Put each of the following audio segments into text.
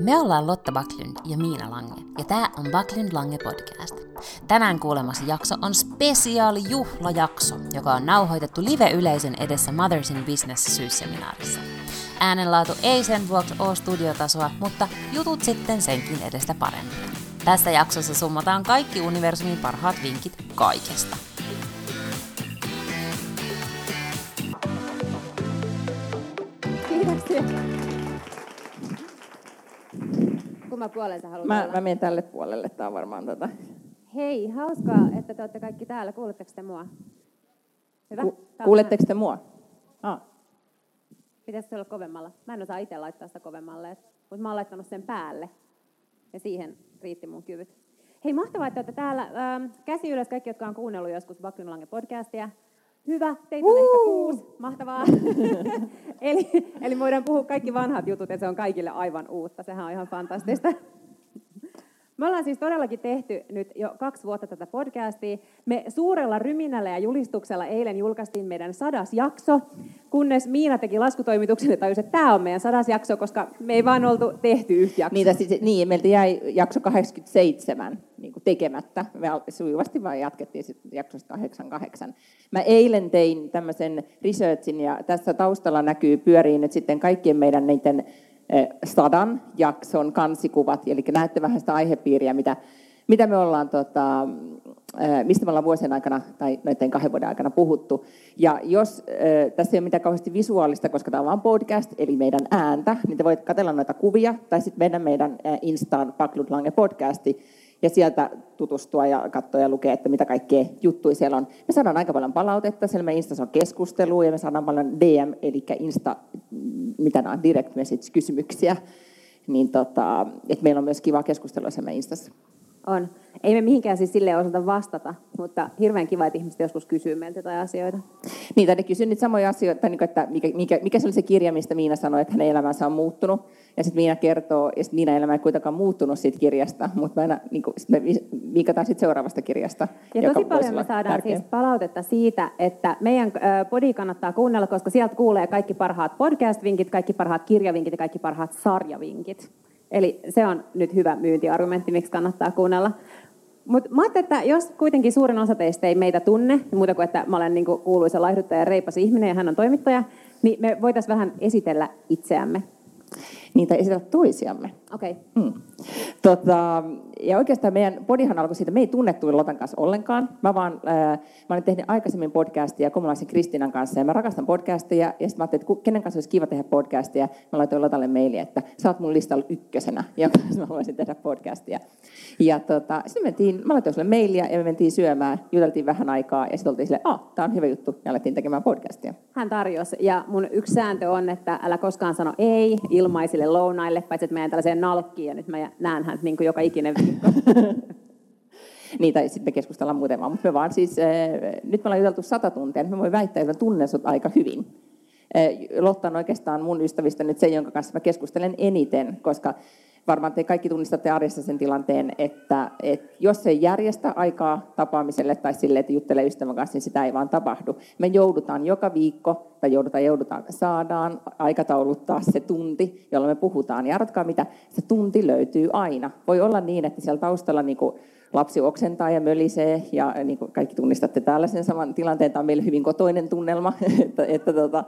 Me ollaan Lotta Backlund ja Miina Lange, ja tämä on Backlund Lange podcast. Tänään kuulemassa jakso on spesiaali juhlajakso, joka on nauhoitettu live-yleisön edessä Mothers in Business syysseminaarissa. Äänenlaatu ei sen vuoksi ole studiotasoa, mutta jutut sitten senkin edestä paremmin. Tässä jaksossa summataan kaikki universumin parhaat vinkit kaikesta. Kumman puolen sä haluat Mä, olla? mä menen tälle puolelle, tää on varmaan tota. Hei, hauskaa, että te olette kaikki täällä. Kuuletteko te mua? Hyvä. Ku, kuuletteko te mua? Ah. Pitäisikö se olla kovemmalla? Mä en osaa itse laittaa sitä kovemmalle, mutta mä oon laittanut sen päälle. Ja siihen riitti mun kyvyt. Hei, mahtavaa, että olette täällä. Ähm, käsi ylös kaikki, jotka on kuunnellut joskus Bakrin Lange podcastia. Hyvä, teitä on ehkä kuusi. Mahtavaa. eli, eli voidaan puhua kaikki vanhat jutut, ja se on kaikille aivan uutta. Sehän on ihan fantastista. Me ollaan siis todellakin tehty nyt jo kaksi vuotta tätä podcastia. Me suurella ryminällä ja julistuksella eilen julkaistiin meidän sadas jakso, kunnes Miina teki laskutoimituksen ja tajusi, että tämä on meidän sadas jakso, koska me ei vaan oltu tehty yhtä jaksoa. Niitä siis, niin, meiltä jäi jakso 87 niin kuin tekemättä. Me sujuvasti vaan jatkettiin sit jaksosta 88. Mä eilen tein tämmöisen researchin ja tässä taustalla näkyy, pyörii nyt sitten kaikkien meidän niiden sadan jakson kansikuvat. Eli näette vähän sitä aihepiiriä, mitä, mitä me ollaan tota, mistä me ollaan vuosien aikana tai noiden kahden vuoden aikana puhuttu. Ja jos tässä ei ole mitään kauheasti visuaalista, koska tämä on vain podcast, eli meidän ääntä, niin te voit katsella noita kuvia tai sitten mennä meidän Instaan Paklud Lange podcasti ja sieltä tutustua ja katsoa ja lukea, että mitä kaikkea juttuja siellä on. Me saadaan aika paljon palautetta, siellä meidän Instassa on keskustelua ja me saadaan paljon DM, eli Insta, mitä nämä on, direct message kysymyksiä. Niin tota, että meillä on myös kiva keskustelua siellä Instassa. On. Ei me mihinkään siis silleen osata vastata, mutta hirveän kiva, että ihmiset joskus kysyy meiltä jotain asioita. Niin, tai ne kysyy nyt samoja asioita, niin kuin, että mikä, mikä, mikä se oli se kirja, mistä Miina sanoi, että hänen elämänsä on muuttunut. Ja sitten Miina kertoo, ja sitten Miina elämä ei kuitenkaan muuttunut siitä kirjasta, mutta aina, niin kuin, sit me viikataan sitten seuraavasta kirjasta. Ja joka tosi paljon me saadaan tärkeä. siis palautetta siitä, että meidän podi kannattaa kuunnella, koska sieltä kuulee kaikki parhaat podcast-vinkit, kaikki parhaat kirjavinkit ja kaikki parhaat sarjavinkit. Eli se on nyt hyvä myyntiargumentti, miksi kannattaa kuunnella. Mutta mä ajattelin, että jos kuitenkin suurin osa teistä ei meitä tunne, niin muuta kuin että mä olen niin kuuluisa laihduttaja ja reipas ihminen ja hän on toimittaja, niin me voitaisiin vähän esitellä itseämme. Tai esitellä toisiamme. Okei. Okay. Mm. Tota, ja oikeastaan meidän podihan alkoi siitä, me ei tunnettu Lotan kanssa ollenkaan. Mä, vaan, ää, mä olin tehnyt aikaisemmin podcastia Komulaisen Kristinan kanssa ja mä rakastan podcastia. Ja sitten mä ajattelin, että kenen kanssa olisi kiva tehdä podcastia. Mä laitoin Lotalle mailia, että sä oot mun listalla ykkösenä ja mä haluaisin tehdä podcastia. Ja tota, sitten me mentiin, mä laitoin sulle mailia ja me mentiin syömään, juteltiin vähän aikaa ja sitten oltiin silleen, ah, tää on hyvä juttu ja alettiin tekemään podcastia. Hän tarjosi, ja mun yksi sääntö on, että älä koskaan sano ei ilmaisille lounaille, paitsi että meidän tällaiseen nalkkiin, ja nyt mä näen hän niin kuin joka ikinen viikko. Tai sitten me keskustellaan muuten vaan, mutta me vaan siis, äh, nyt me ollaan juteltu sata tuntia, niin mä voin väittää, että mä tunnen sut aika hyvin. Äh, Lotta on oikeastaan mun ystävistä nyt se, jonka kanssa mä keskustelen eniten, koska varmaan te kaikki tunnistatte arjessa sen tilanteen, että, että jos ei järjestä aikaa tapaamiselle tai sille, että juttelee ystävän kanssa, niin sitä ei vaan tapahdu. Me joudutaan joka viikko, tai joudutaan, joudutaan, saadaan aikatauluttaa se tunti, jolloin me puhutaan. Ja arvatkaa mitä, se tunti löytyy aina. Voi olla niin, että siellä taustalla niin kuin lapsi oksentaa ja mölisee, ja niin kuin kaikki tunnistatte täällä sen saman tilanteen, tämä on meille hyvin kotoinen tunnelma, että, että tota,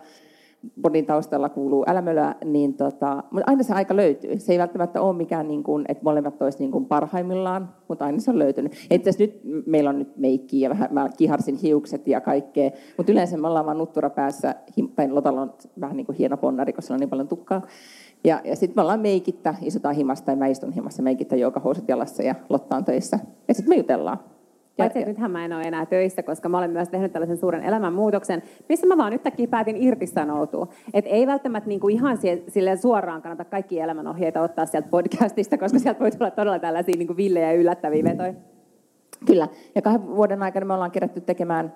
bodin taustalla kuuluu älämölöä, niin tota, mutta aina se aika löytyy. Se ei välttämättä ole mikään, niin kuin, että molemmat olisi niin kuin parhaimmillaan, mutta aina se on löytynyt. Asiassa nyt meillä on nyt meikkiä ja vähän, mä kiharsin hiukset ja kaikkea, mutta yleensä me ollaan vaan nuttura päässä, tai Lotalla on vähän niin kuin hieno ponnari, koska on niin paljon tukkaa. Ja, ja sitten me ollaan meikittä, istutaan himasta ja mä istun himassa meikittä housut jalassa ja Lotta on töissä. Ja sitten me jutellaan. Ja, Paitsi, että nythän mä en ole enää töissä, koska mä olen myös tehnyt tällaisen suuren elämänmuutoksen, missä mä vaan yhtäkkiä päätin irtisanoutua. Että ei välttämättä niinku ihan silleen suoraan kannata kaikki elämänohjeita ottaa sieltä podcastista, koska sieltä voi tulla todella tällaisia niinku villejä ja yllättäviä vetoja. Kyllä. Ja kahden vuoden aikana me ollaan kerätty tekemään,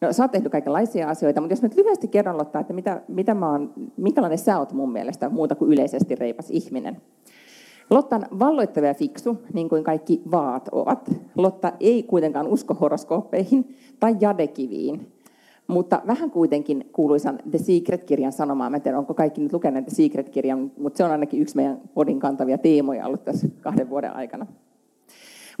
no sä oot tehnyt kaikenlaisia asioita, mutta jos nyt lyhyesti kerron Lotta, että mitä, mitä mä oon, minkälainen sä oot mun mielestä muuta kuin yleisesti reipas ihminen. Lotta on valloittava ja fiksu, niin kuin kaikki vaat ovat. Lotta ei kuitenkaan usko horoskooppeihin tai jadekiviin, Mutta vähän kuitenkin kuuluisan The Secret-kirjan sanomaan. Mä en tiedä, onko kaikki nyt lukeneet The Secret-kirjan, mutta se on ainakin yksi meidän podin kantavia teemoja ollut tässä kahden vuoden aikana.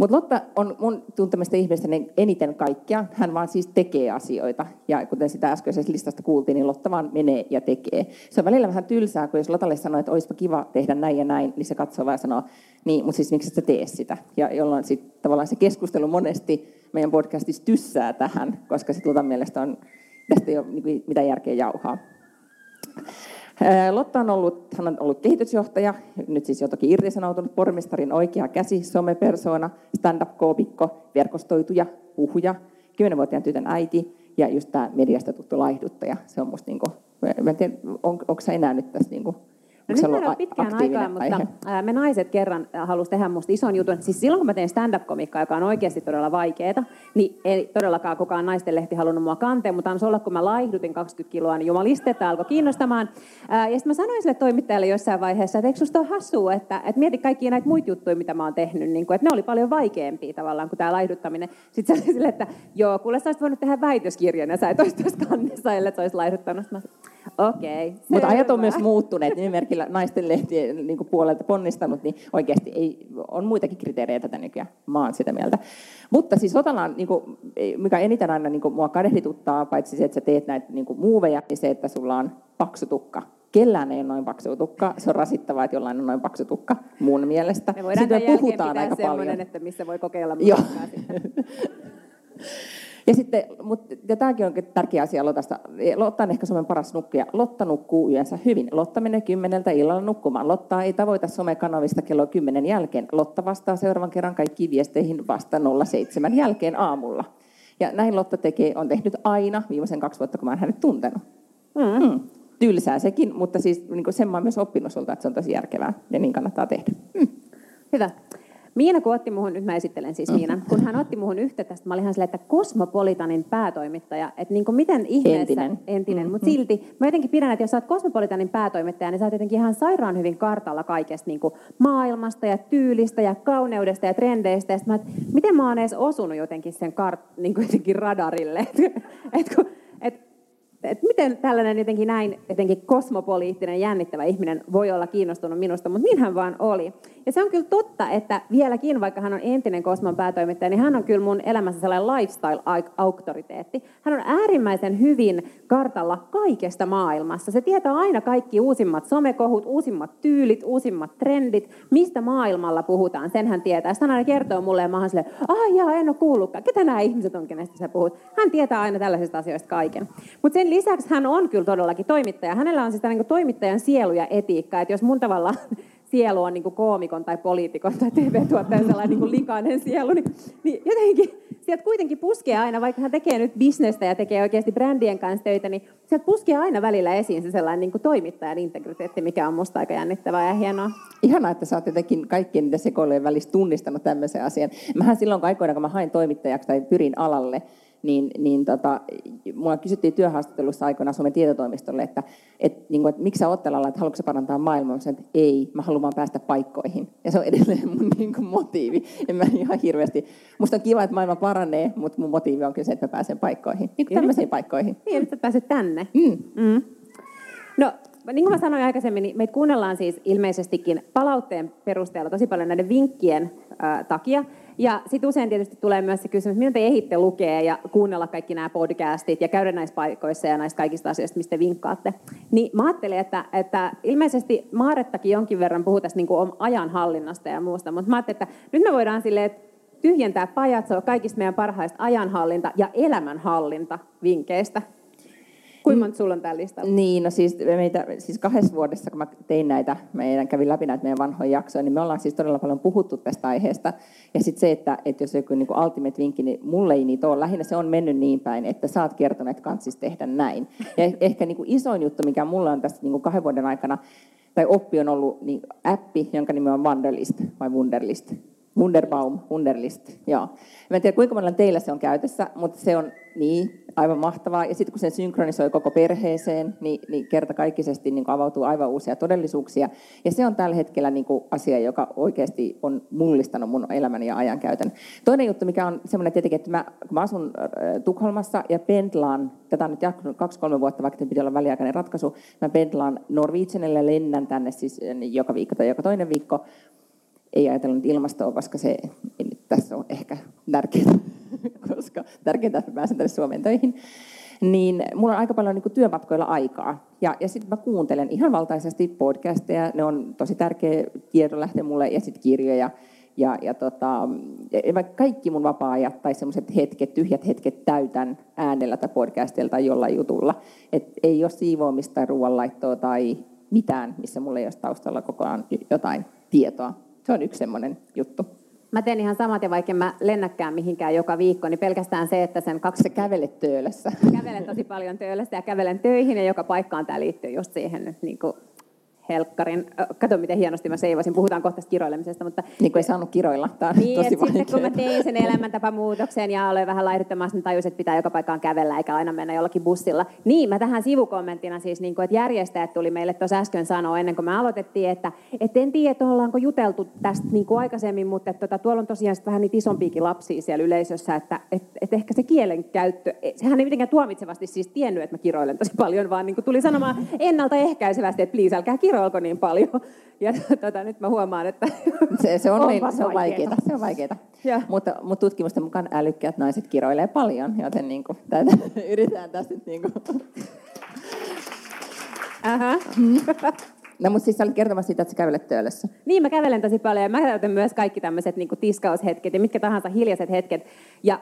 Mutta Lotta on mun tuntemista ihmistä eniten kaikkea. Hän vaan siis tekee asioita. Ja kuten sitä äskeisessä listasta kuultiin, niin Lotta vaan menee ja tekee. Se on välillä vähän tylsää, kun jos Lotalle sanoo, että olisipa kiva tehdä näin ja näin, niin se katsoo vaan ja sanoo, niin, mutta siis miksi sä tee sitä? Ja jolloin sitten tavallaan se keskustelu monesti meidän podcastissa tyssää tähän, koska se tuota mielestä on, tästä ei ole niin mitään järkeä jauhaa. Lotta on ollut, hän on ollut kehitysjohtaja, nyt siis jo toki irtisanoutunut pormestarin oikea käsi, somepersona, stand-up-koopikko, verkostoituja, puhuja, 10-vuotiaan tytön äiti ja just tämä mediasta tuttu laihduttaja. Se on musta niinku, mä en tiedä, on, onko sä enää nyt tässä niinku No nyt meillä on pitkään aikaa, mutta aihe? me naiset kerran halusivat tehdä musta ison jutun. Siis silloin kun mä tein stand-up-komikkaa, joka on oikeasti todella vaikeaa, niin ei todellakaan kukaan naisten lehti halunnut mua kanteen, mutta ansi olla, kun mä laihdutin 20 kiloa, niin jumalistetta alkoi kiinnostamaan. Ja sitten mä sanoin sille toimittajalle jossain vaiheessa, että eikö susta ole hassua, että, että mieti kaikkia näitä muita juttuja, mitä mä oon tehnyt, niin kuin, että ne oli paljon vaikeampia tavallaan kuin tämä laihduttaminen. Sitten se oli sille, että joo, kuule sä olisit voinut tehdä väitöskirjan ja sä et olisi tuossa kannessa, ellei olisi laihduttanut. Okei. Okay, Mutta ajat on myös muuttuneet, nimimerkillä naisten lehtien niin puolelta ponnistanut, niin oikeasti ei, on muitakin kriteereitä tätä nykyään. Mä oon sitä mieltä. Mutta siis Otalaan, niin kuin, mikä eniten aina niin kuin, mua kadehdituttaa, paitsi se, että sä teet näitä niin kuin, muuveja, niin se, että sulla on paksu tukka. Kellään ei ole noin paksu tukka. Se on rasittavaa, että jollain on noin paksu tukka mun mielestä. Me voidaan Sitten me puhutaan aika paljon. että missä voi kokeilla. Joo. Ja sitten, mutta, ja tämäkin on tärkeä asia Lotasta. Lotta on ehkä Suomen paras nukkuja. Lotta nukkuu yönsä hyvin. Lotta menee kymmeneltä illalla nukkumaan. Lotta ei tavoita somekanavista kello 10 jälkeen. Lotta vastaa seuraavan kerran kaikkiin viesteihin vasta 07 jälkeen aamulla. Ja näin Lotta tekee, on tehnyt aina viimeisen kaksi vuotta, kun mä olen hänet tuntenut. Mm. Mm. Tylsää sekin, mutta siis niin sen mä oon myös oppinut sulta, että se on tosi järkevää ja niin kannattaa tehdä. Mm. Hyvä. Miina, kun otti muhun, nyt mä esittelen siis Miinan, kun hän otti muhun yhteyttä, mä olin ihan silleen, että Cosmopolitanin päätoimittaja, että niin kuin miten ihmeessä, entinen, entinen. Mm-hmm. mutta silti mä jotenkin pidän, että jos sä oot Cosmopolitanin päätoimittaja, niin sä oot jotenkin ihan sairaan hyvin kartalla kaikesta niin kuin maailmasta ja tyylistä ja kauneudesta ja trendeistä, ja mä, että miten mä oon edes osunut jotenkin sen kart, niin kuin jotenkin radarille, että et kun, että miten tällainen jotenkin näin jotenkin kosmopoliittinen, jännittävä ihminen voi olla kiinnostunut minusta, mutta niin hän vaan oli. Ja se on kyllä totta, että vieläkin, vaikka hän on entinen Kosmon päätoimittaja, niin hän on kyllä mun elämässä sellainen lifestyle-auktoriteetti. Hän on äärimmäisen hyvin kartalla kaikesta maailmassa. Se tietää aina kaikki uusimmat somekohut, uusimmat tyylit, uusimmat trendit, mistä maailmalla puhutaan. Sen hän tietää. Sitten hän aina kertoo mulle ja mä oon silleen, ah jaa, en ole kuullutkaan. Ketä nämä ihmiset on, kenestä sä puhut? Hän tietää aina tällaisista asioista kaiken. Mutta sen lisäksi hän on kyllä todellakin toimittaja. Hänellä on siis niin toimittajan sielu ja etiikka, että jos mun tavalla sielu on niin kuin koomikon tai poliitikon tai TV-tuottajan sellainen niin likainen sielu, niin, niin jotenkin sieltä kuitenkin puskee aina, vaikka hän tekee nyt bisnestä ja tekee oikeasti brändien kanssa töitä, niin sieltä puskee aina välillä esiin se sellainen niin kuin toimittajan integriteetti, mikä on musta aika jännittävää ja hienoa. Ihanaa, että sä oot jotenkin kaikkien niitä sekoilujen välissä tunnistanut tämmöisen asian. Mähän silloin aikoina, kun mä hain toimittajaksi tai pyrin alalle, niin, niin tota, mua kysyttiin työhaastattelussa aikoina Suomen tietotoimistolle, että, et, niin kuin, että miksi sä oot että haluatko parantaa maailmaa? Mä että ei, mä haluan vaan päästä paikkoihin. Ja se on edelleen mun niin kuin, motiivi. En mä ihan hirveästi. Musta on kiva, että maailma paranee, mutta mun motiivi on kyllä se, että mä pääsen paikkoihin. Niin kuin tämmöisiin paikkoihin. Niin, että pääset tänne. Mm. Mm. No, niin kuin mä sanoin aikaisemmin, niin meitä kuunnellaan siis ilmeisestikin palautteen perusteella tosi paljon näiden vinkkien äh, takia. Ja sitten usein tietysti tulee myös se kysymys, miten te ehitte lukea ja kuunnella kaikki nämä podcastit ja käydä näissä paikoissa ja näistä kaikista asioista, mistä te vinkkaatte. Niin mä ajattelin, että, että ilmeisesti Maarettakin jonkin verran puhuu tästä niin kuin ajanhallinnasta ja muusta, mutta mä ajattelin, että nyt me voidaan silleen, tyhjentää pajatsoa kaikista meidän parhaista ajanhallinta- ja elämänhallinta vinkkeistä. Kuinka monta sulla on tällä listalla? Niin, no siis, meitä, siis kahdessa vuodessa, kun mä tein näitä, meidän kävin läpi näitä meidän vanhoja jaksoja, niin me ollaan siis todella paljon puhuttu tästä aiheesta. Ja sitten se, että, että jos joku niin ultimate vinkki, niin mulle ei niitä ole. Lähinnä se on mennyt niin päin, että sä oot kertonut, että kansis tehdä näin. Ja eh, ehkä niin kuin isoin juttu, mikä mulla on tässä niin kuin kahden vuoden aikana, tai oppi on ollut niin appi, jonka nimi on Wunderlist vai Wunderlist Wunderbaum, Wunderlist, joo. Mä en tiedä, kuinka monella teillä se on käytössä, mutta se on niin, aivan mahtavaa. Ja sitten kun sen synkronisoi koko perheeseen, niin, niin kertakaikkisesti niin avautuu aivan uusia todellisuuksia. Ja se on tällä hetkellä niin kuin asia, joka oikeasti on mullistanut mun elämäni ja ajankäytön. Toinen juttu, mikä on semmoinen tietenkin, että mä, kun mä asun äh, Tukholmassa ja pendlaan, tätä on nyt jatkunut kaksi-kolme vuotta, vaikka piti olla väliaikainen ratkaisu, mä pendlaan Norwegianille, lennän tänne siis äh, joka viikko tai joka toinen viikko, ei ajatellut ilmastoa, koska se ei nyt tässä on ehkä tärkeää, koska tärkeintä, että pääsen tänne Suomeen töihin. Niin mulla on aika paljon niin työmatkoilla aikaa. Ja, ja sitten mä kuuntelen ihan valtaisesti podcasteja, ne on tosi tärkeä tiedonlähde mulle, ja sitten kirjoja. Ja, ja, tota, ja kaikki mun vapaa-ajat tai semmoiset hetket, tyhjät hetket täytän äänellä tai podcastilla tai jollain jutulla. Et ei ole siivoamista ruoanlaittoa tai mitään, missä mulla ei ole taustalla koko ajan jotain tietoa. Se on yksi semmoinen juttu. Mä teen ihan samat ja vaikka mä lennäkään mihinkään joka viikko, niin pelkästään se, että sen kaksi... Sä kävelet töölössä. Kävelen tosi paljon töölössä ja kävelen töihin ja joka paikkaan tämä liittyy just siihen niin kuin helkkarin. Kato, miten hienosti mä seivasin. Puhutaan kohta kiroilemisesta. Mutta... Niin kuin ei saanut kiroilla. Tämä on niin, tosi sitten kun mä tein sen elämäntapamuutoksen ja aloin vähän laihduttamaan, niin tajusin, että pitää joka paikkaan kävellä eikä aina mennä jollakin bussilla. Niin, mä tähän sivukommenttina siis, niin kuin, että järjestäjät tuli meille tuossa äsken sanoa ennen kuin me aloitettiin, että, että en tiedä, että ollaanko juteltu tästä niin kuin aikaisemmin, mutta että, tota, tuolla on tosiaan vähän niitä isompiakin lapsia siellä yleisössä, että että, että ehkä se kielen käyttö, sehän ei mitenkään tuomitsevasti siis tiennyt, että mä kiroilen tosi paljon, vaan niin kuin tuli sanomaan ennaltaehkäisevästi, että please, älkää kiro kiroilko niin paljon. Ja tota, nyt mä huomaan, että se, se on, niin, se on vaikeaa. Se on vaikeaa. Mutta, mutta tutkimusten mukaan älykkäät naiset kiroilee paljon, joten niin kuin, tätä, yritetään tässä nyt niin kuin... Aha. No, mutta siis sä olit kertomassa siitä, että sä kävelet töölössä. Niin, mä kävelen tosi paljon ja mä käytän myös kaikki tämmöiset niin tiskaushetket ja mitkä tahansa hiljaiset hetket. Ja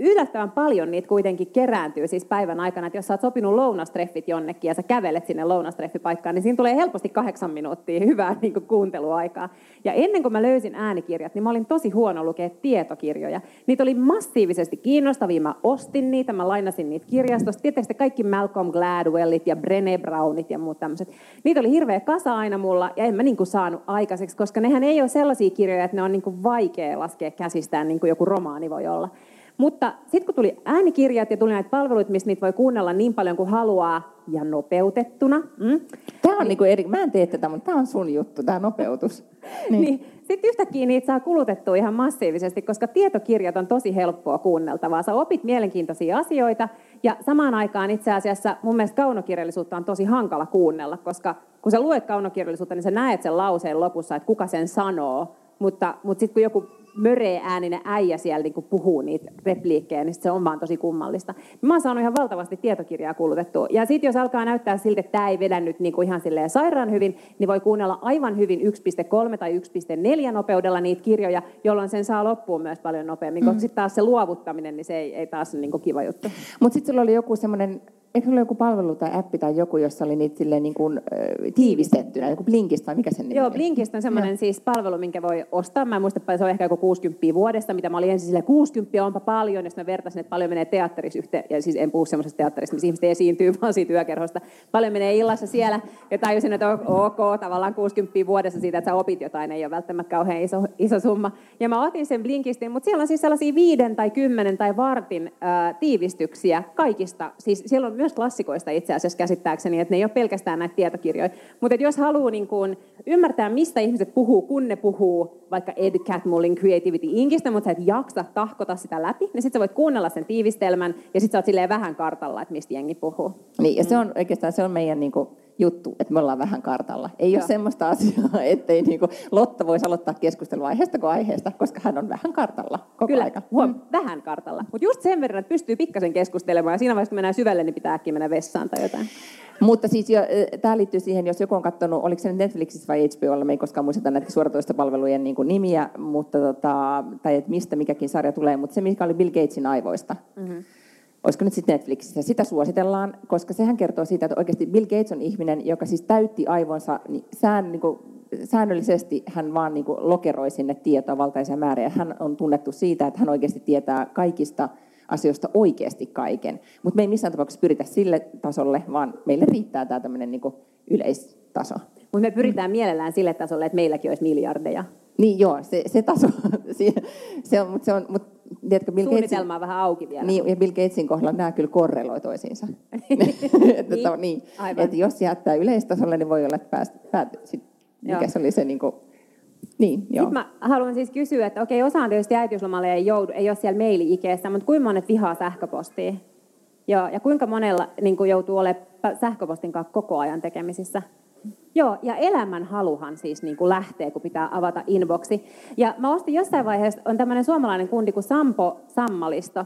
yllättävän paljon niitä kuitenkin kerääntyy siis päivän aikana, että jos sä oot sopinut lounastreffit jonnekin ja sä kävelet sinne lounastreffipaikkaan, niin siinä tulee helposti kahdeksan minuuttia hyvää niin kuin kuunteluaikaa. Ja ennen kuin mä löysin äänikirjat, niin mä olin tosi huono lukea tietokirjoja. Niitä oli massiivisesti kiinnostavia, mä ostin niitä, mä lainasin niitä kirjastosta. Tietysti kaikki Malcolm Gladwellit ja Brené Brownit ja muut tämmöiset. Niitä oli hirveä kasa aina mulla ja en mä niin kuin saanut aikaiseksi, koska nehän ei ole sellaisia kirjoja, että ne on niin kuin vaikea laskea käsistään niin kuin joku romaani voi olla. Mutta sitten kun tuli äänikirjat ja tuli näitä palveluita, missä niitä voi kuunnella niin paljon kuin haluaa ja nopeutettuna. Mm? Tämä on niin, niinku eri, mä en tee tätä, mutta tämä on sun juttu, tämä nopeutus. niin. niin sitten yhtäkkiä niitä saa kulutettua ihan massiivisesti, koska tietokirjat on tosi helppoa kuunneltavaa. Sä opit mielenkiintoisia asioita ja samaan aikaan itse asiassa mun mielestä kaunokirjallisuutta on tosi hankala kuunnella, koska kun sä luet kaunokirjallisuutta, niin sä näet sen lauseen lopussa, että kuka sen sanoo. Mutta, mutta sitten kun joku möreä ääninen äijä siellä niin puhuu niitä repliikkejä, niin se on vaan tosi kummallista. Mä oon saanut ihan valtavasti tietokirjaa kulutettua. Ja sitten jos alkaa näyttää siltä, että tämä ei vedä nyt niin kuin ihan silleen sairaan hyvin, niin voi kuunnella aivan hyvin 1.3 tai 1.4 nopeudella niitä kirjoja, jolloin sen saa loppuun myös paljon nopeammin. Mm. Koska sitten taas se luovuttaminen, niin se ei, ei taas ole niin kiva juttu. Mutta sitten sulla oli joku semmoinen eikö ole joku palvelu tai appi tai joku, jossa oli niitä silleen niin kuin, äh, tiivistettynä, joku Blinkist vai mikä sen nimi Joo, Blinkist on semmoinen siis palvelu, minkä voi ostaa. Mä en muista, että se on ehkä joku 60 vuodesta, mitä mä olin ensin silleen, 60 onpa paljon, jos mä vertaisin, että paljon menee teatterissa yhteen, ja siis en puhu semmoisesta teatterista, missä ihmiset esiintyy, vaan siitä yökerhosta. Paljon menee illassa siellä, ja tajusin, että ok, tavallaan 60 vuodessa siitä, että sä opit jotain, ei ole välttämättä kauhean iso, iso summa. Ja mä otin sen Blinkistin, mutta siellä on siis sellaisia viiden tai kymmenen tai vartin äh, tiivistyksiä kaikista. Siis siellä on myös klassikoista itse asiassa käsittääkseni, että ne ei ole pelkästään näitä tietokirjoja. Mutta jos haluaa niin kuin ymmärtää, mistä ihmiset puhuu, kun ne puhuu vaikka Ed Catmullin Creativity Inkistä, mutta sä et jaksa tahkota sitä läpi, niin sitten sä voit kuunnella sen tiivistelmän ja sitten sä oot silleen vähän kartalla, että mistä jengi puhuu. Niin, ja se on oikeastaan se on meidän niin kuin juttu, että me ollaan vähän kartalla. Ei Joo. ole semmoista asiaa, ettei niin kuin Lotta voisi aloittaa keskustelua aiheesta kuin aiheesta, koska hän on vähän kartalla koko Kyllä, aika. Huom, mm. vähän kartalla. Mutta just sen verran, että pystyy pikkasen keskustelemaan ja siinä vaiheessa, kun mennään syvälle, niin pitää äkkiä mennä vessaan tai jotain. Mutta siis tämä liittyy siihen, jos joku on katsonut, oliko se Netflixissä vai HBOlla, me ei koskaan muisteta näitä suoratoistopalvelujen niin nimiä, mutta tota, tai että mistä mikäkin sarja tulee, mutta se, mikä oli Bill Gatesin aivoista. Mm-hmm olisiko nyt sitten Netflixissä, sitä suositellaan, koska sehän kertoo siitä, että oikeasti Bill Gates on ihminen, joka siis täytti aivonsa niin sään, niin kuin, säännöllisesti, hän vaan niin kuin, lokeroi sinne tietoa valtaisia määriä. Hän on tunnettu siitä, että hän oikeasti tietää kaikista asioista oikeasti kaiken. Mutta me ei missään tapauksessa pyritä sille tasolle, vaan meille riittää tämä tämmöinen niin yleistaso. Mutta me pyritään mielellään sille tasolle, että meilläkin olisi miljardeja. Niin joo, se, se taso, se, se on, mutta se on, mut, tiedätkö, Bill Suunnitelma on vähän auki vielä. Niin, ja Bill Gatesin kohdalla nämä kyllä korreloi toisiinsa. että, Niin, niin, aivan. että jos jättää yleistasolle, niin voi olla, että pääst, päät, sit, mikä se oli se, niin kuin, niin, joo. Sitten mä haluan siis kysyä, että okei, osaan tietysti äitiyslomalle ei joudu, ei ole siellä maili-ikeessä, mutta kuinka monet vihaa sähköpostia? Joo, ja kuinka monella niin kuin joutuu olemaan sähköpostin kanssa koko ajan tekemisissä? Joo, ja elämän haluhan siis niin kuin lähtee, kun pitää avata inboxi. Ja mä ostin jossain vaiheessa, on tämmöinen suomalainen kundi kuin Sampo Sammalisto.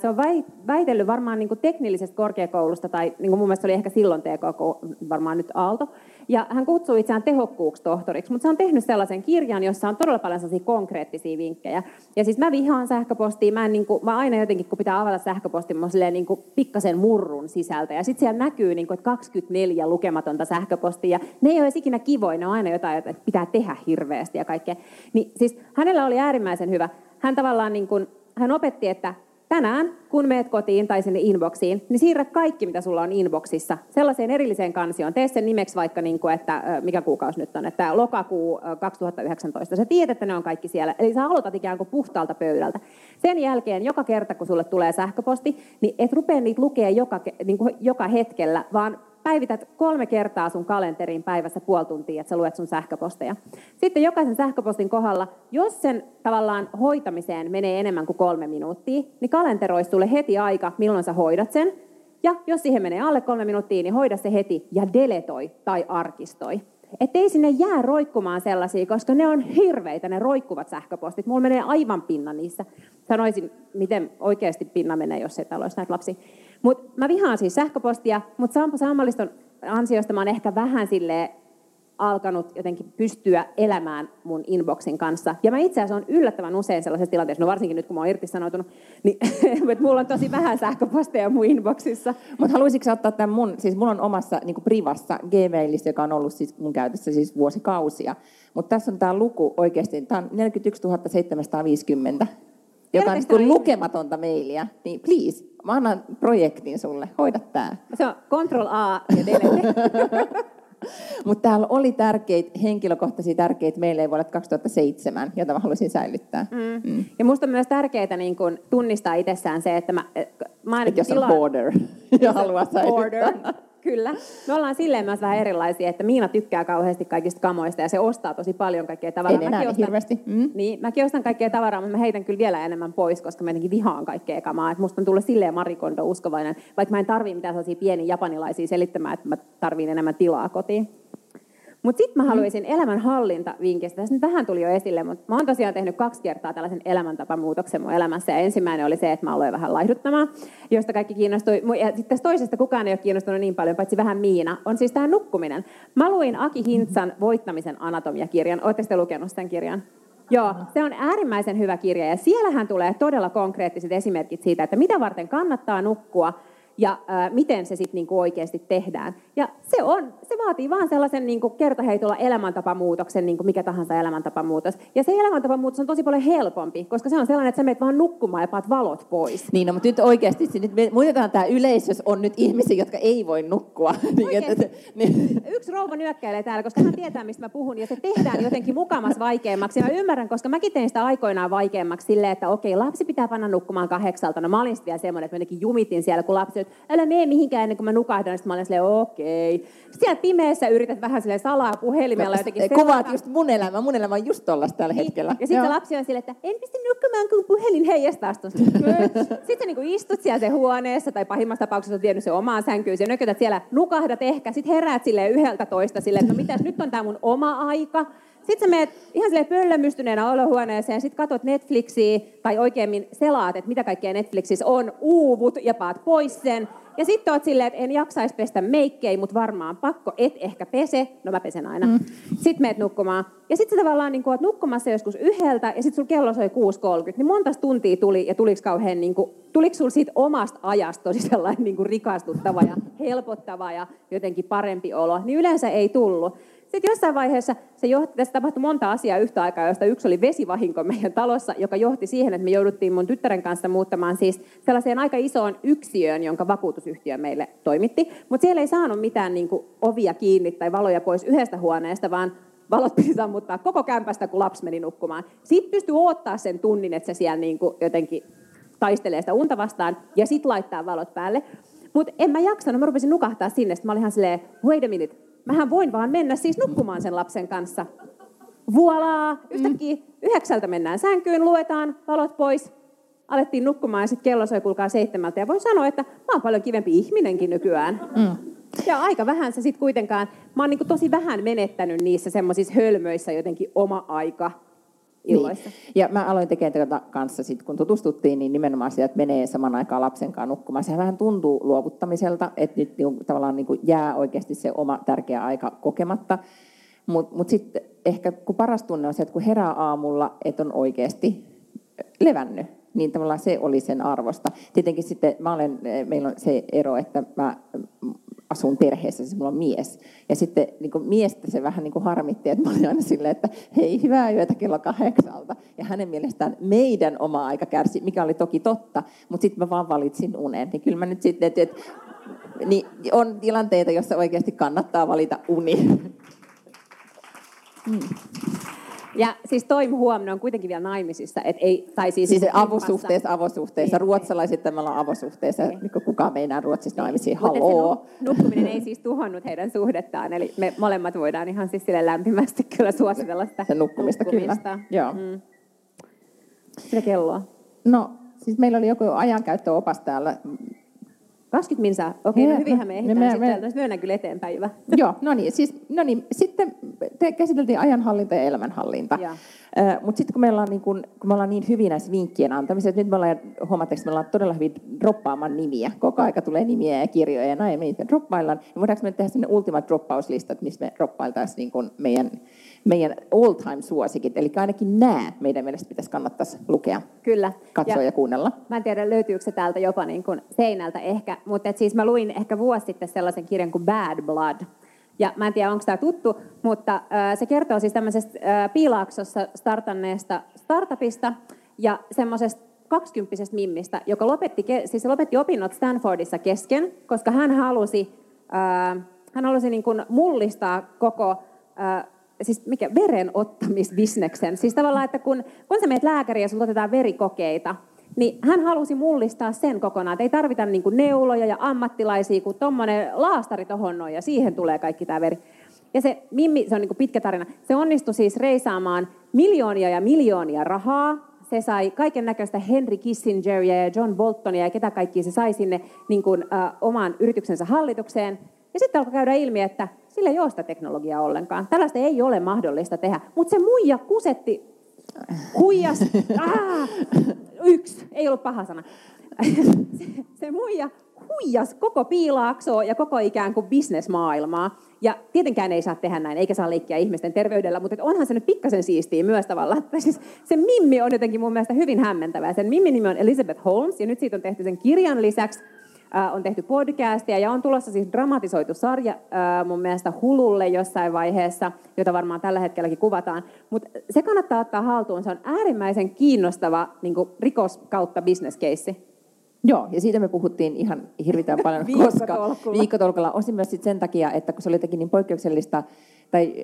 Se on väi- väitellyt varmaan niin kuin teknillisestä korkeakoulusta, tai niin kuin mun mielestä oli ehkä silloin TKK, varmaan nyt Aalto. Ja hän kutsuu itseään tehokkuuksi tohtoriksi, mutta se on tehnyt sellaisen kirjan, jossa on todella paljon sellaisia konkreettisia vinkkejä. Ja siis mä vihaan sähköpostia, mä, en niin kuin, mä aina jotenkin, kun pitää avata sähköpostia, mä silleen niin kuin pikkasen murrun sisältä. Ja sitten siellä näkyy, niin kuin, että 24 lukematonta sähköpostia. Ne ei ole edes ikinä kivoja, ne on aina jotain, että pitää tehdä hirveästi ja kaikkea. Niin siis hänellä oli äärimmäisen hyvä. Hän tavallaan niin kuin, hän opetti, että tänään, kun meet kotiin tai sinne inboxiin, niin siirrä kaikki, mitä sulla on inboxissa, sellaiseen erilliseen kansioon. Tee sen nimeksi vaikka, niin kuin, että mikä kuukausi nyt on, että lokakuu ö, 2019. Sä tiedät, että ne on kaikki siellä. Eli sä aloitat ikään kuin puhtaalta pöydältä. Sen jälkeen, joka kerta, kun sulle tulee sähköposti, niin et rupea niitä lukea joka, niin kuin joka hetkellä, vaan päivität kolme kertaa sun kalenteriin päivässä puoli tuntia, että sä luet sun sähköposteja. Sitten jokaisen sähköpostin kohdalla, jos sen tavallaan hoitamiseen menee enemmän kuin kolme minuuttia, niin kalenteroi sulle heti aika, milloin sä hoidat sen. Ja jos siihen menee alle kolme minuuttia, niin hoida se heti ja deletoi tai arkistoi. Että ei sinne jää roikkumaan sellaisia, koska ne on hirveitä, ne roikkuvat sähköpostit. Mulla menee aivan pinna niissä. Sanoisin, miten oikeasti pinna menee, jos ei täällä olisi näitä lapsia. Mutta mä vihaan siis sähköpostia, mutta Sampo Sammalliston ansiosta mä oon ehkä vähän silleen alkanut jotenkin pystyä elämään mun inboxin kanssa. Ja mä itse asiassa on yllättävän usein sellaisessa tilanteessa, no varsinkin nyt kun mä oon irtisanoutunut, niin että mulla on tosi vähän sähköposteja mun inboxissa. Mutta haluaisitko sä ottaa tämän mun, siis mulla on omassa niin privassa Gmailissa, joka on ollut siis mun käytössä siis vuosikausia. Mutta tässä on tämä luku oikeasti, tämä on 41 750, joka on niin lukematonta mailia. Niin please, mä annan projektin sulle, hoida tämä. Se on Control A ja delete. Mutta täällä oli tärkeitä, henkilökohtaisia tärkeitä meille vuodelta 2007, jota mä haluaisin säilyttää. Mm. Mm. Ja musta on myös tärkeää niin kun tunnistaa itsessään se, että mä, mä ainakin Et jos on tilaan- border ja haluaa Border. Kyllä. Me ollaan silleen myös vähän erilaisia, että Miina tykkää kauheasti kaikista kamoista ja se ostaa tosi paljon kaikkea tavaraa. En enää Mäkin niin ostan, hirveästi. Mm. Niin, mäkin ostan kaikkea tavaraa, mutta mä heitän kyllä vielä enemmän pois, koska mä jotenkin vihaan kaikkea kamaa. Et musta on tullut silleen marikondo uskovainen, vaikka mä en tarvii mitään sellaisia pieniä japanilaisia selittämään, että mä tarviin enemmän tilaa kotiin. Mutta sitten mä haluaisin elämänhallinta vinkistä. Tässä nyt vähän tuli jo esille, mutta mä oon tosiaan tehnyt kaksi kertaa tällaisen elämäntapamuutoksen mun elämässä. Ja ensimmäinen oli se, että mä aloin vähän laihduttamaan, josta kaikki kiinnostui. Ja sitten tästä toisesta kukaan ei ole kiinnostunut niin paljon, paitsi vähän Miina. On siis tämä nukkuminen. Mä luin Aki Hintsan voittamisen anatomiakirjan. Oletteko te lukenut sen kirjan? Joo, se on äärimmäisen hyvä kirja ja siellähän tulee todella konkreettiset esimerkit siitä, että mitä varten kannattaa nukkua ja ää, miten se sitten niinku oikeasti tehdään. Ja se, on, se vaatii vaan sellaisen niinku kertaheitolla elämäntapamuutoksen, niinku mikä tahansa elämäntapamuutos. Ja se elämäntapamuutos on tosi paljon helpompi, koska se on sellainen, että sä menet vaan nukkumaan ja paat valot pois. Niin, no, mutta nyt oikeasti, nyt me- muistetaan tämä yleisö, on nyt ihmisiä, jotka ei voi nukkua. Niin, niin, Yksi rouva nyökkäilee täällä, koska hän tietää, mistä mä puhun, ja se tehdään jotenkin mukamas vaikeammaksi. Ja mä ymmärrän, koska mäkin tein sitä aikoinaan vaikeammaksi silleen, että okei, lapsi pitää panna nukkumaan kahdeksalta. No mä olin vielä semmoinen, että mä jumitin siellä, kun lapsi älä mene mihinkään ennen kuin mä nukahdan. Sitten mä olin silleen, okei. Sitten siellä pimeässä yrität vähän silleen salaa puhelimella jotenkin Kuvaat selata. just mun elämää. Mun elämä on just tollasta tällä hetkellä. Niin. Ja sitten lapsi on silleen, että en pysty nukkumaan, kun puhelin heijastaa. Sitten sä niinku istut siellä se huoneessa tai pahimmassa tapauksessa olet vienyt se omaan sänkyyn. Ja nökötät siellä, nukahdat ehkä, sitten heräät sille yhdeltä toista silleen, että no mitäs, nyt on tämä mun oma aika. Sitten sä menet ihan sille pöllömystyneenä olohuoneeseen, sitten katsot Netflixiä, tai oikeemmin selaat, että mitä kaikkea Netflixissä on, uuvut ja paat pois sen. Ja sitten oot silleen, että en jaksaisi pestä meikkejä, mutta varmaan pakko, et ehkä pese. No mä pesen aina. Mm. Sitten meet nukkumaan. Ja sitten tavallaan niin oot nukkumassa joskus yhdeltä, ja sitten sun kello soi 6.30. Niin monta tuntia tuli, ja tuliko kauhean niin kuin, tuliko sinulla siitä omasta ajasta tosi sellainen niin rikastuttava ja helpottava ja jotenkin parempi olo, niin yleensä ei tullut. Sitten jossain vaiheessa se johti, tässä tapahtui monta asiaa yhtä aikaa, josta yksi oli vesivahinko meidän talossa, joka johti siihen, että me jouduttiin mun tyttären kanssa muuttamaan siis sellaiseen aika isoon yksiöön, jonka vakuutusyhtiö meille toimitti. Mutta siellä ei saanut mitään niin kuin, ovia kiinni tai valoja pois yhdestä huoneesta, vaan valot piti sammuttaa koko kämpästä, kun lapsi meni nukkumaan. Sitten pystyi odottaa sen tunnin, että se siellä niin kuin jotenkin taistelee sitä unta vastaan ja sitten laittaa valot päälle. Mutta en mä jaksanut, mä rupesin nukahtaa sinne, sitten mä olin ihan silleen, wait a minute, mähän voin vaan mennä siis nukkumaan sen lapsen kanssa. Vuolaa, yhtäkkiä yhdeksältä mennään sänkyyn, luetaan valot pois, alettiin nukkumaan ja sitten kello soi kulkaa seitsemältä. Ja voin sanoa, että mä oon paljon kivempi ihminenkin nykyään. Mm. Ja aika vähän se sitten kuitenkaan, mä oon niin tosi vähän menettänyt niissä semmoisissa hölmöissä jotenkin oma aika illoissa. Niin. Ja mä aloin tekemään tätä kanssa, sit, kun tutustuttiin, niin nimenomaan sitä, että menee saman aikaan lapsen kanssa nukkumaan. Sehän vähän tuntuu luovuttamiselta, että nyt niin, tavallaan niin kuin jää oikeasti se oma tärkeä aika kokematta. Mutta mut sitten ehkä kun paras tunne on se, että kun herää aamulla, että on oikeasti levännyt, niin tavallaan se oli sen arvosta. Tietenkin sitten mä olen, meillä on se ero, että mä asun perheessä, siis mulla on mies. Ja sitten niin kuin miestä se vähän niin kuin harmitti, että mä olin aina silleen, että hei, hyvää yötä kello kahdeksalta. Ja hänen mielestään meidän oma aika kärsi, mikä oli toki totta, mutta sitten mä vaan valitsin unen. Niin kyllä mä nyt sitten, että, että niin on tilanteita, joissa oikeasti kannattaa valita uni. Hmm. Ja siis Toim Huominen on kuitenkin vielä naimisissa. Et ei, tai siis, siis avosuhteessa, avosuhteessa. Niin, Ruotsalaiset me ollaan avosuhteessa, niin. niin kukaan me ei enää Ruotsissa naimisiin. Haloo. nukkuminen ei siis tuhonnut heidän suhdettaan. Eli me molemmat voidaan ihan siis sille lämpimästi kyllä suositella sitä Se nukkumista, nukkumista. kyllä. Joo. Mm. Mitä kelloa? No, siis meillä oli joku ajankäyttöopas täällä 20 minsaa? Okei, okay, no hyvinhän me ehditään me, sitten. Me, myönnän kyllä eteenpäin hyvä. Joo, no niin, siis, no niin, sitten te käsiteltiin ajanhallinta ja elämänhallinta. Mutta sitten kun, meillä on niin kun, kun me ollaan niin hyvin näissä vinkkien antamisessa, nyt me ollaan, huomaatteko, me ollaan todella hyvin droppaamaan nimiä. Koko aika tulee nimiä ja kirjoja ja näin, me droppaillaan. Ja voidaanko me tehdä sellainen ultimate droppauslistat, missä me droppailtaisiin niin meidän meidän all-time suosikit, eli ainakin nämä meidän mielestä pitäisi kannattaisi lukea, Kyllä. katsoa ja, ja kuunnella. Mä en tiedä, löytyykö se täältä jopa niin kuin seinältä ehkä, mutta et siis mä luin ehkä vuosi sitten sellaisen kirjan kuin Bad Blood, ja mä en tiedä, onko tämä tuttu, mutta äh, se kertoo siis tämmöisestä äh, piilaaksossa startanneesta startupista ja semmoisesta kaksikymppisestä mimmistä, joka lopetti, siis lopetti opinnot Stanfordissa kesken, koska hän halusi, äh, hän halusi niin kuin mullistaa koko äh, siis mikä, verenottamisbisneksen. Siis tavallaan, että kun, kun sä meet lääkäriin ja sulla otetaan verikokeita, niin hän halusi mullistaa sen kokonaan. Että ei tarvita niin kuin neuloja ja ammattilaisia, kun tuommoinen laastari tohon noin ja siihen tulee kaikki tämä veri. Ja se Mimmi, se on niin kuin pitkä tarina, se onnistui siis reisaamaan miljoonia ja miljoonia rahaa. Se sai kaiken näköistä Henry Kissingeria ja John Boltonia ja ketä kaikki se sai sinne niin kuin, äh, oman yrityksensä hallitukseen. Ja sitten alkoi käydä ilmi, että sillä ei ole sitä teknologiaa ollenkaan. Tällaista ei ole mahdollista tehdä. Mutta se muija kusetti, huijas, ah, yksi, ei ollut paha sana. se, se muija huijas koko piilaaksoa ja koko ikään kuin bisnesmaailmaa. Ja tietenkään ei saa tehdä näin, eikä saa leikkiä ihmisten terveydellä, mutta onhan se nyt pikkasen siistiä myös tavallaan. Siis se Mimmi on jotenkin mun mielestä hyvin hämmentävä. Sen Mimmin nimi on Elizabeth Holmes, ja nyt siitä on tehty sen kirjan lisäksi on tehty podcastia ja on tulossa siis dramatisoitu sarja mun mielestä Hululle jossain vaiheessa, jota varmaan tällä hetkelläkin kuvataan. Mutta se kannattaa ottaa haltuun. Se on äärimmäisen kiinnostava niin rikos kautta case. Joo, ja siitä me puhuttiin ihan hirvittävän paljon, koska viikkotolkulla osin myös sit sen takia, että kun se oli jotenkin niin poikkeuksellista, tai,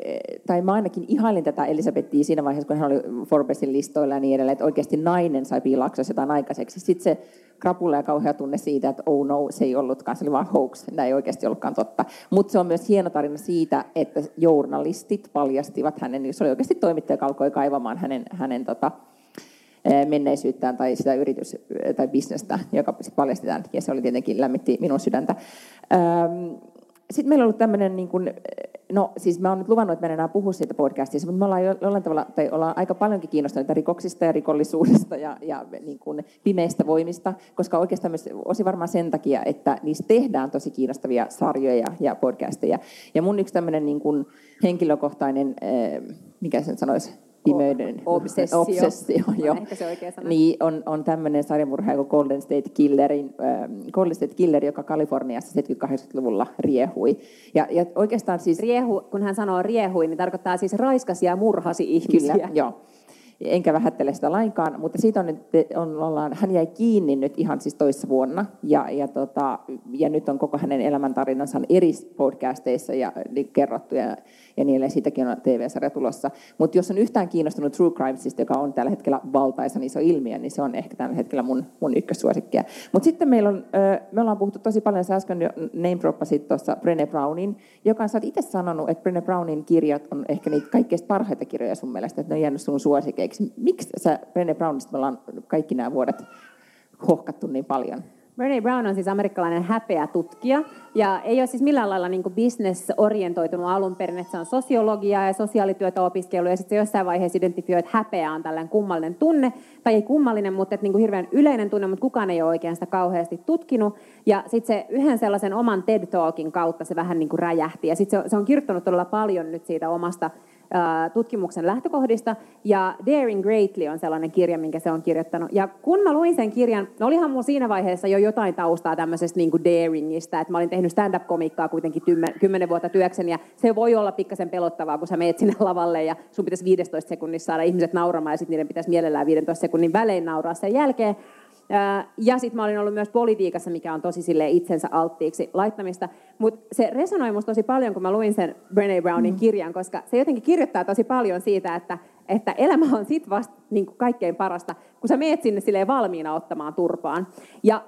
tai mä ainakin ihailin tätä Elisabettia siinä vaiheessa, kun hän oli Forbesin listoilla ja niin edelleen, että oikeasti nainen sai piilaksossa jotain aikaiseksi. Sitten se krapulla ja kauhea tunne siitä, että oh no, se ei ollutkaan, se oli vaan hoax, tämä ei oikeasti ollutkaan totta. Mutta se on myös hieno tarina siitä, että journalistit paljastivat hänen, se oli oikeasti toimittaja, joka alkoi kaivamaan hänen, hänen tota, menneisyyttään tai sitä yritys- tai bisnestä, joka paljastetaan, ja se oli tietenkin lämmitti minun sydäntä. Sitten meillä on ollut tämmöinen, niin kuin, no siis mä oon nyt luvannut, että mä en enää puhu siitä podcastissa, mutta me ollaan jollain tavalla, tai ollaan aika paljonkin kiinnostuneita rikoksista ja rikollisuudesta ja, ja niin kuin pimeistä voimista, koska oikeastaan myös osi varmaan sen takia, että niistä tehdään tosi kiinnostavia sarjoja ja podcasteja. Ja mun yksi tämmöinen niin kuin henkilökohtainen, mikä sen sanoisi, pimeyden obsessio. obsessio On jo. ehkä se oikea sana. Niin, on, on tämmöinen sarjamurhaaja kuin Golden State, Killerin, äh, Golden State Killer, joka Kaliforniassa 70-80-luvulla riehui. Ja, ja oikeastaan siis... Riehu, kun hän sanoo riehui, niin tarkoittaa siis raiskasi ja murhasi ihmisiä. Kyllä, joo. Enkä vähättele sitä lainkaan, mutta siitä on nyt, on, ollaan, hän jäi kiinni nyt ihan siis toissa vuonna, ja, ja, tota, ja nyt on koko hänen elämäntarinansa eri podcasteissa ja, niin kerrottu, ja, ja niille siitäkin on TV-sarja tulossa. Mutta jos on yhtään kiinnostunut True Crimesista, joka on tällä hetkellä valtaisan iso ilmiö, niin se on ehkä tällä hetkellä mun, mun ykkössuosikkia. Mutta sitten meillä on, me ollaan puhuttu tosi paljon, sä äsken name droppasit tuossa Brené Brownin, joka sä oot itse sanonut, että Brené Brownin kirjat on ehkä niitä kaikkein parhaita kirjoja sun mielestä, että ne on jäänyt sun suosikeiksi. Miksi sä Brené Brownista me ollaan kaikki nämä vuodet hohkattu niin paljon? Brené Brown on siis amerikkalainen häpeä tutkija ja ei ole siis millään lailla niin business-orientoitunut alun perin, että se on sosiologiaa ja sosiaalityötä opiskellut ja sitten se jossain vaiheessa identifioi, että häpeä on tällainen kummallinen tunne, tai ei kummallinen, mutta että niin kuin hirveän yleinen tunne, mutta kukaan ei ole oikein sitä kauheasti tutkinut. Ja sitten se yhden sellaisen oman TED Talkin kautta se vähän niin kuin räjähti ja sitten se, se on kirjoittanut todella paljon nyt siitä omasta tutkimuksen lähtökohdista. Ja Daring Greatly on sellainen kirja, minkä se on kirjoittanut. Ja kun mä luin sen kirjan, no olihan mun siinä vaiheessa jo jotain taustaa tämmöisestä niin kuin daringista, että mä olin tehnyt stand-up-komikkaa kuitenkin kymmenen vuotta työkseni, ja se voi olla pikkasen pelottavaa, kun sä meet sinne lavalle, ja sun pitäisi 15 sekunnissa saada ihmiset nauramaan, ja sitten niiden pitäisi mielellään 15 sekunnin välein nauraa sen jälkeen. Ja sitten mä olin ollut myös politiikassa, mikä on tosi sille itsensä alttiiksi laittamista. Mutta se resonoi musta tosi paljon, kun mä luin sen Brené Brownin mm. kirjan, koska se jotenkin kirjoittaa tosi paljon siitä, että, että elämä on sit vasta niin kaikkein parasta, kun sä meet sinne silleen valmiina ottamaan turpaan. Ja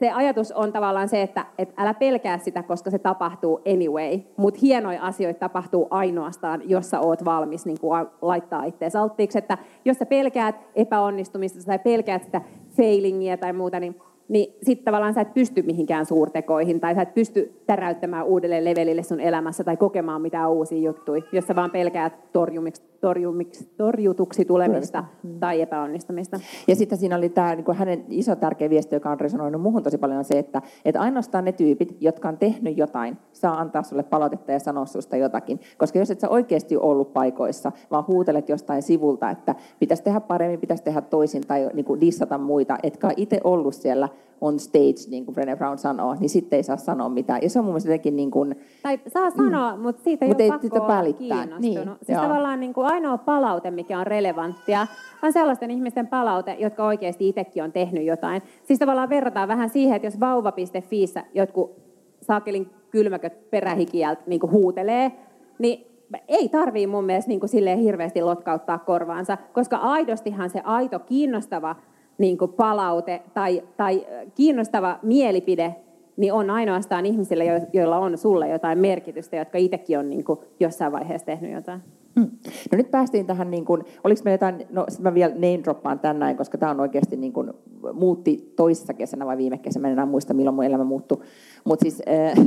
se ajatus on tavallaan se, että, että älä pelkää sitä, koska se tapahtuu anyway. Mutta hienoja asioita tapahtuu ainoastaan, jos sä oot valmis niin kuin laittaa itseäsi alttiiksi. Että jos sä pelkäät epäonnistumista tai pelkäät sitä failingia tai muuta, niin niin sitten tavallaan sä et pysty mihinkään suurtekoihin tai sä et pysty täräyttämään uudelle levelille sun elämässä tai kokemaan mitään uusia juttuja, jos sä vaan pelkäät torjumiksi, torjumiksi, torjutuksi tulemista mm. tai epäonnistumista. Ja sitten siinä oli tämä niin hänen iso tärkeä viesti, joka on resonoinut muuhun tosi paljon, on se, että, että ainoastaan ne tyypit, jotka on tehnyt jotain, saa antaa sulle palautetta ja sanoa susta jotakin. Koska jos et sä oikeasti ollut paikoissa, vaan huutelet jostain sivulta, että pitäisi tehdä paremmin, pitäisi tehdä toisin tai niin kuin dissata muita, etkä itse ollut siellä on stage, niin kuin Brené Brown sanoo, niin sitten ei saa sanoa mitään. Ja se on mun mielestä jotenkin niin kuin... Tai saa sanoa, mm. mutta siitä ei Mut ole ei pakko olla kiinnostunut. Niin, siis joo. tavallaan niin kuin ainoa palaute, mikä on relevanttia, on sellaisten ihmisten palaute, jotka oikeasti itsekin on tehnyt jotain. Siis tavallaan verrataan vähän siihen, että jos vauva.fiissä jotkut saakelin kylmäköt perähikiältä niin kuin huutelee, niin ei tarvii mun mielestä niin kuin silleen hirveästi lotkauttaa korvaansa, koska aidostihan se aito, kiinnostava niin kuin palaute tai, tai kiinnostava mielipide niin on ainoastaan ihmisille, joilla on sulle jotain merkitystä, jotka itsekin on niin kuin jossain vaiheessa tehnyt jotain. Hmm. No nyt päästiin tähän, niin kuin, oliko me jotain, no sitten mä vielä name droppaan tän näin, koska tämä on oikeasti niin kuin, muutti toisessa kesänä vai viime kesänä, mä en enää muista milloin mun elämä muuttui. Mut siis, äh,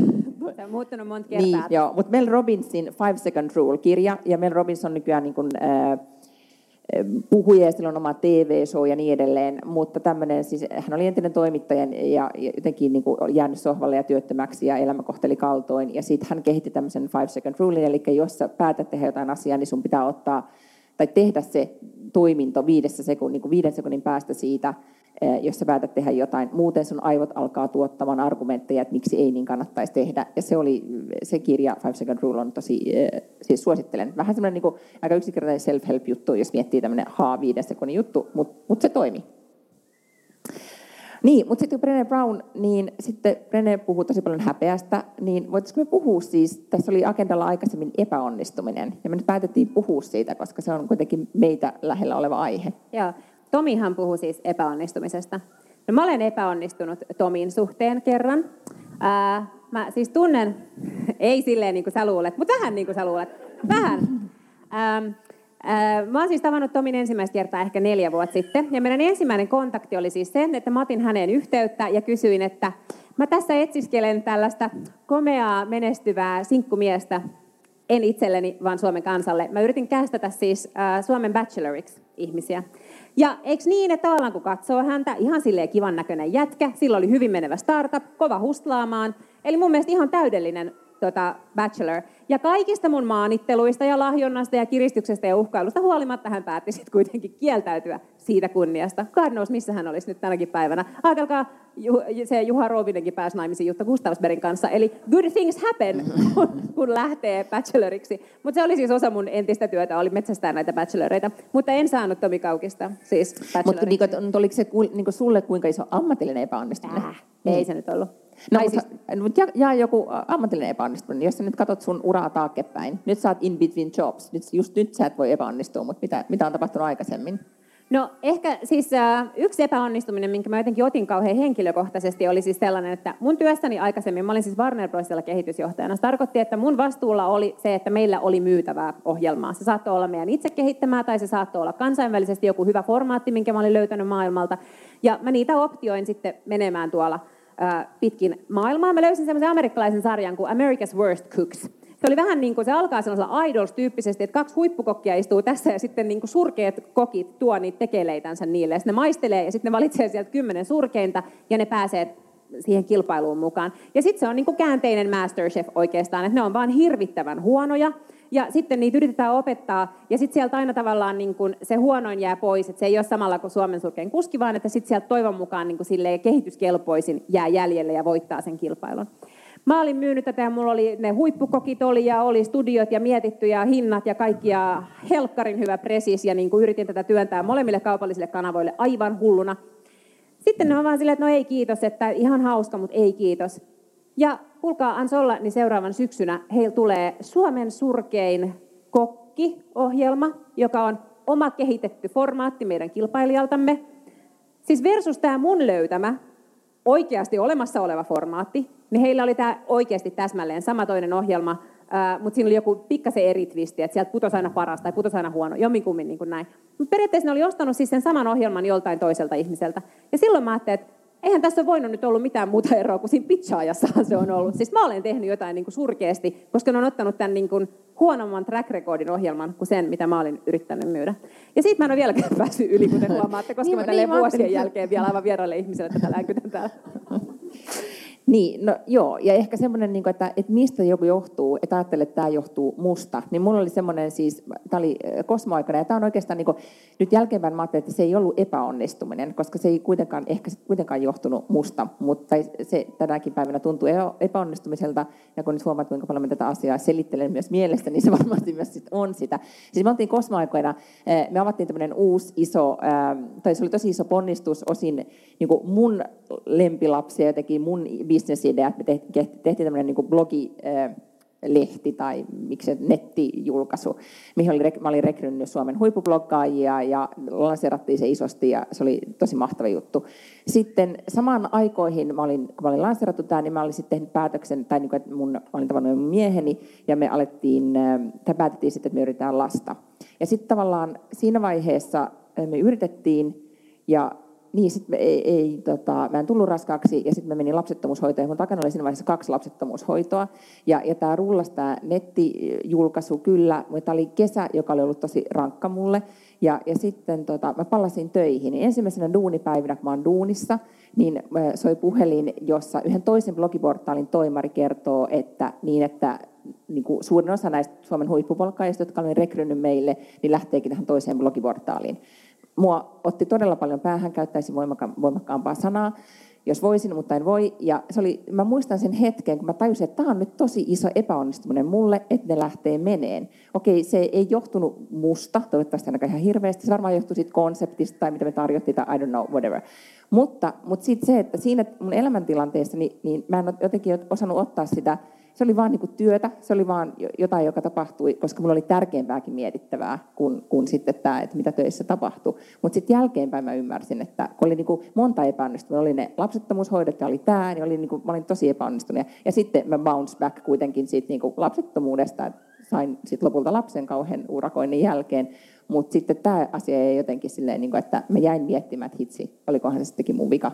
Se on muuttunut monta kertaa. Niin, joo, mutta Mel Robbinsin Five Second Rule-kirja, ja Mel Robbins on nykyään niin kuin, äh, puhuja ja sillä on oma TV-show ja niin edelleen, mutta tämmöinen, siis hän oli entinen toimittaja ja jotenkin niin kuin jäänyt sohvalle ja työttömäksi ja elämä kohteli kaltoin. Ja sitten hän kehitti tämmöisen five second rule, eli jos sä päätät tehdä jotain asiaa, niin sun pitää ottaa tai tehdä se toiminto viidessä sekunnin, niin kuin viiden sekunnin päästä siitä, jos sä päätät tehdä jotain. Muuten sun aivot alkaa tuottamaan argumentteja, että miksi ei niin kannattaisi tehdä. Ja se oli se kirja Five Second Rule on tosi, eh, siis suosittelen. Vähän semmoinen niin aika yksinkertainen self-help-juttu, jos miettii tämmöinen ha viiden sekunnin juttu, mutta mut se toimi. Niin, mutta sitten Brené Brown, niin sitten Brené puhuu tosi paljon häpeästä, niin voitaisiinko me puhua siis, tässä oli agendalla aikaisemmin epäonnistuminen, ja me nyt päätettiin puhua siitä, koska se on kuitenkin meitä lähellä oleva aihe. Joo, Tomihan puhui siis epäonnistumisesta. No, mä olen epäonnistunut Tomin suhteen kerran. Ää, mä siis tunnen, ei silleen niin kuin sä luulet, mutta vähän niin kuin sä luulet. Vähän. Ää, mä oon siis tavannut Tomin ensimmäistä kertaa ehkä neljä vuotta sitten. Ja meidän ensimmäinen kontakti oli siis sen, että mä otin häneen yhteyttä ja kysyin, että mä tässä etsiskelen tällaista komeaa, menestyvää sinkkumiestä, en itselleni, vaan Suomen kansalle. Mä yritin kästätä siis äh, Suomen bacheloriksi ihmisiä. Ja eikö niin, että tavallaan kun katsoo häntä, ihan silleen kivan näköinen jätkä, sillä oli hyvin menevä startup, kova hustlaamaan. Eli mun mielestä ihan täydellinen tota, Bachelor. Ja kaikista mun maanitteluista ja lahjonnasta ja kiristyksestä ja uhkailusta huolimatta hän päätti sitten kuitenkin kieltäytyä siitä kunniasta. God knows, missä hän olisi nyt tänäkin päivänä. Ajatelkaa, se Juha Rouvinenkin pääsi naimisiin Jutta Gustavsbergin kanssa. Eli good things happen, kun, kun lähtee bacheloriksi. Mutta se oli siis osa mun entistä työtä, oli metsästää näitä bacheloreita. Mutta en saanut Tomi Kaukista siis Mutta niin, oliko se niin sulle kuinka iso ammatillinen epäonnistuminen? Äh, ei se nyt ollut. No, mutta, siis... mutta ja, ja joku ammatillinen epäonnistuminen. Jos sä nyt katsot sun uraa taaksepäin, nyt sä oot in between jobs, nyt, just nyt sä et voi epäonnistua, mutta mitä, mitä on tapahtunut aikaisemmin? No ehkä siis äh, yksi epäonnistuminen, minkä mä jotenkin otin kauhean henkilökohtaisesti, oli siis sellainen, että mun työstäni aikaisemmin, mä olin siis Warner Brosilla kehitysjohtajana. Se tarkoitti, että mun vastuulla oli se, että meillä oli myytävää ohjelmaa. Se saattoi olla meidän itse kehittämää tai se saattoi olla kansainvälisesti joku hyvä formaatti, minkä mä olin löytänyt maailmalta. Ja mä niitä optioin sitten menemään tuolla pitkin maailmaa. Mä löysin semmoisen amerikkalaisen sarjan kuin America's Worst Cooks se oli vähän niin kuin, se alkaa sellaisella idols-tyyppisesti, että kaksi huippukokkia istuu tässä ja sitten niin kuin surkeat kokit tuo niitä tekeleitänsä niille. Ja sitten ne maistelee ja sitten ne valitsee sieltä kymmenen surkeinta ja ne pääsee siihen kilpailuun mukaan. Ja sitten se on niin kuin käänteinen Masterchef oikeastaan, että ne on vaan hirvittävän huonoja. Ja sitten niitä yritetään opettaa, ja sitten sieltä aina tavallaan niin kun se huonoin jää pois, että se ei ole samalla kuin Suomen surkein kuski, vaan että sitten sieltä toivon mukaan niin kehityskelpoisin jää jäljelle ja voittaa sen kilpailun. Mä olin myynyt tätä ja mulla oli ne huippukokit oli ja oli studiot ja mietitty ja hinnat ja kaikki ja helkkarin hyvä presis ja niin kuin yritin tätä työntää molemmille kaupallisille kanavoille aivan hulluna. Sitten ne on vaan silleen, että no ei kiitos, että ihan hauska, mutta ei kiitos. Ja kuulkaa Ansolla, niin seuraavan syksynä heillä tulee Suomen surkein kokki-ohjelma, joka on oma kehitetty formaatti meidän kilpailijaltamme. Siis versus tämä mun löytämä, oikeasti olemassa oleva formaatti, niin heillä oli tämä oikeasti täsmälleen sama toinen ohjelma, mutta siinä oli joku pikkasen eri twisti, että sieltä putosi aina paras tai putosi aina huono, jomminkummin niin kuin näin. Mutta periaatteessa ne oli ostanut siis sen saman ohjelman joltain toiselta ihmiseltä. Ja silloin mä ajattelin, että eihän tässä ole voinut nyt ollut mitään muuta eroa kuin siinä pitchaajassahan se on ollut. Siis mä olen tehnyt jotain niin kuin surkeasti, koska ne on ottanut tämän niin kuin huonomman track recordin ohjelman kuin sen, mitä mä olin yrittänyt myydä. Ja siitä mä en ole vieläkään päässyt yli, kuten huomaatte, koska niin, mä tälleen niin, vuosien jälkeen vielä aivan vieraille ihmisille tätä länkytän täällä. Niin, no joo, ja ehkä semmoinen, niin että, että mistä joku johtuu, että ajattelee, että tämä johtuu musta, niin mulla oli semmoinen siis, tämä oli kosmoaikana, ja tämä on oikeastaan, niin kuin, nyt jälkeenpäin mä ajattelin, että se ei ollut epäonnistuminen, koska se ei kuitenkaan, ehkä kuitenkaan johtunut musta, mutta se tänäkin päivänä tuntuu epäonnistumiselta, ja kun nyt huomaat, kuinka paljon mä tätä asiaa selittelen myös mielestä, niin se varmasti myös sit on sitä. Siis me oltiin kosmoaikoina, me avattiin tämmöinen uusi iso, tai se oli tosi iso ponnistus osin niin kuin mun lempilapsia, jotenkin mun bisnesidea, että me tehtiin, tehtiin tämmöinen niin blogi, lehti tai miksi nettijulkaisu, mihin oli, mä olin rekrynyt Suomen huippubloggaajia ja lanseerattiin se isosti ja se oli tosi mahtava juttu. Sitten samaan aikoihin, mä olin, kun mä olin lanseerattu tämä, niin mä olin sitten tehnyt päätöksen, tai niin kuin, että mun, mä olin tavannut mieheni ja me alettiin, tai päätettiin sitten, että me yritetään lasta. Ja sitten tavallaan siinä vaiheessa me yritettiin ja niin, sit me ei, ei, tota, mä en tullut raskaaksi ja sitten mä menin lapsettomuushoitoon. Mun takana oli siinä vaiheessa kaksi lapsettomuushoitoa. Ja, ja tämä rullasi tämä nettijulkaisu kyllä, mutta tämä oli kesä, joka oli ollut tosi rankka mulle. Ja, ja sitten tota, mä palasin töihin. Ensimmäisenä duunipäivinä, kun mä oon duunissa, niin soi puhelin, jossa yhden toisen blogiportaalin toimari kertoo, että, niin, että niin kuin suurin osa näistä Suomen huippupolkkaajista, jotka olen rekrynyt meille, niin lähteekin tähän toiseen blogiportaaliin mua otti todella paljon päähän, käyttäisin voimakka- voimakkaampaa sanaa, jos voisin, mutta en voi. Ja se oli, mä muistan sen hetken, kun mä tajusin, että tämä on nyt tosi iso epäonnistuminen mulle, että ne lähtee meneen. Okei, se ei johtunut musta, toivottavasti ainakaan ihan hirveästi. Se varmaan johtui siitä konseptista tai mitä me tarjottiin tai I don't know, whatever. Mutta, mutta sitten se, että siinä mun elämäntilanteessa, niin, niin mä en jotenkin osannut ottaa sitä se oli vaan niin työtä, se oli vaan jotain, joka tapahtui, koska mulla oli tärkeämpääkin mietittävää kuin, kuin sitten tämä, että mitä töissä tapahtui. Mutta sitten jälkeenpäin mä ymmärsin, että kun oli niin kuin monta epäonnistunut, oli ne lapsettomuushoidot ja oli tämä, niin oli niin kuin, mä olin tosi epäonnistunut. Ja sitten mä bounce back kuitenkin siitä niin kuin lapsettomuudesta, sain sit lopulta lapsen kauhean urakoinnin jälkeen. Mutta sitten tämä asia ei jotenkin silleen, niin kuin, että mä jäin miettimään, että hitsi, olikohan se sittenkin mun vika.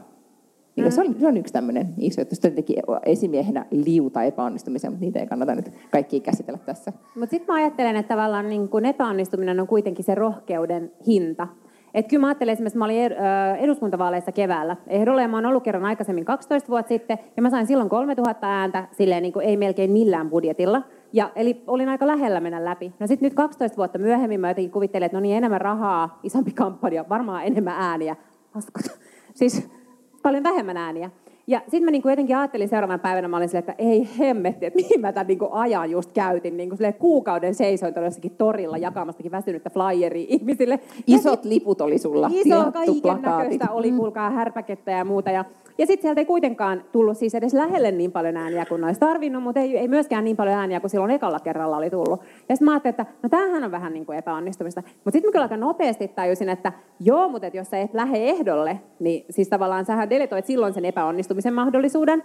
Niin se, on, se on yksi tämmöinen iso juttu. Sitten teki esimiehenä liuta epäonnistumisen, mutta niitä ei kannata nyt kaikki käsitellä tässä. Mutta sitten mä ajattelen, että tavallaan niin kun epäonnistuminen on kuitenkin se rohkeuden hinta. Et kyllä mä ajattelen esimerkiksi, että mä olin eduskuntavaaleissa keväällä ehdolla ja mä oon ollut kerran aikaisemmin 12 vuotta sitten ja mä sain silloin 3000 ääntä silleen niin kuin ei melkein millään budjetilla. Ja, eli olin aika lähellä mennä läpi. No sitten nyt 12 vuotta myöhemmin mä jotenkin kuvittelin, että no niin enemmän rahaa, isompi kampanja, varmaan enemmän ääniä. Paskut. Siis paljon vähemmän ääniä. Ja sitten mä niinku jotenkin ajattelin seuraavana päivänä, mä olin silleen, että ei hemmetti, että mihin mä tämän niinku ajan just käytin. Niinku kuukauden seisoin jossakin torilla jakamastakin väsynyttä flyeria ihmisille. Isot ja liput oli sulla. Iso kaiken näköistä oli, mm. kuulkaa, härpäkettä ja muuta. Ja, ja sitten sieltä ei kuitenkaan tullut siis edes lähelle niin paljon ääniä kuin olisi tarvinnut, mutta ei, ei myöskään niin paljon ääniä kuin silloin ekalla kerralla oli tullut. Ja sitten mä ajattelin, että no tämähän on vähän niin kuin epäonnistumista. Mutta sitten mä kyllä aika nopeasti tajusin, että joo, mutta jos sä et lähde ehdolle, niin siis tavallaan sähän deletoit silloin sen epäonnistumisen mahdollisuuden.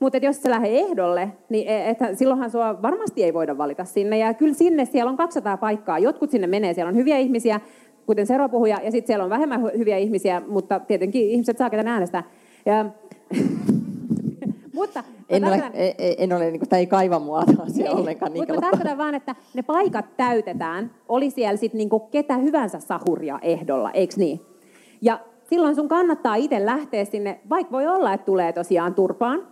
Mutta jos se lähde ehdolle, niin e, että silloinhan sua varmasti ei voida valita sinne. Ja kyllä sinne siellä on 200 paikkaa. Jotkut sinne menee, siellä on hyviä ihmisiä, kuten Sero puhuja, ja sitten siellä on vähemmän hyviä ihmisiä, mutta tietenkin ihmiset saa ketä äänestää. Ja, mutta en ole, en, e, en ole niin kuin, tämä ei kaiva mua asia ei, ollenkaan. Mutta mä tarkoitan vaan, että ne paikat täytetään, oli siellä sitten niin ketä hyvänsä sahuria ehdolla, eikö niin? Ja silloin sun kannattaa itse lähteä sinne, vaikka voi olla, että tulee tosiaan turpaan,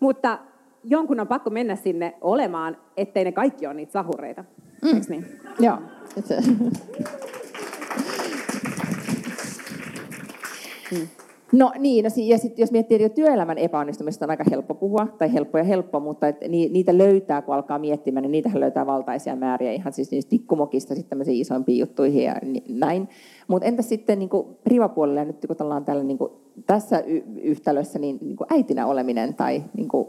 mutta jonkun on pakko mennä sinne olemaan, ettei ne kaikki ole niitä sahureita. Mm. Eikö niin? Joo. mm. No niin, no, ja sitten jos miettii että työelämän epäonnistumista on aika helppo puhua, tai helppo ja helppo, mutta et niitä löytää, kun alkaa miettimään, niin niitähän löytää valtaisia määriä ihan siis niistä tikkumokista sitten tämmöisiin isompiin juttuihin ja näin. Mutta entä sitten niin rivapuolella, nyt kun ollaan täällä, niin kuin, tässä y- yhtälössä, niin, niin kuin äitinä oleminen tai niin kuin,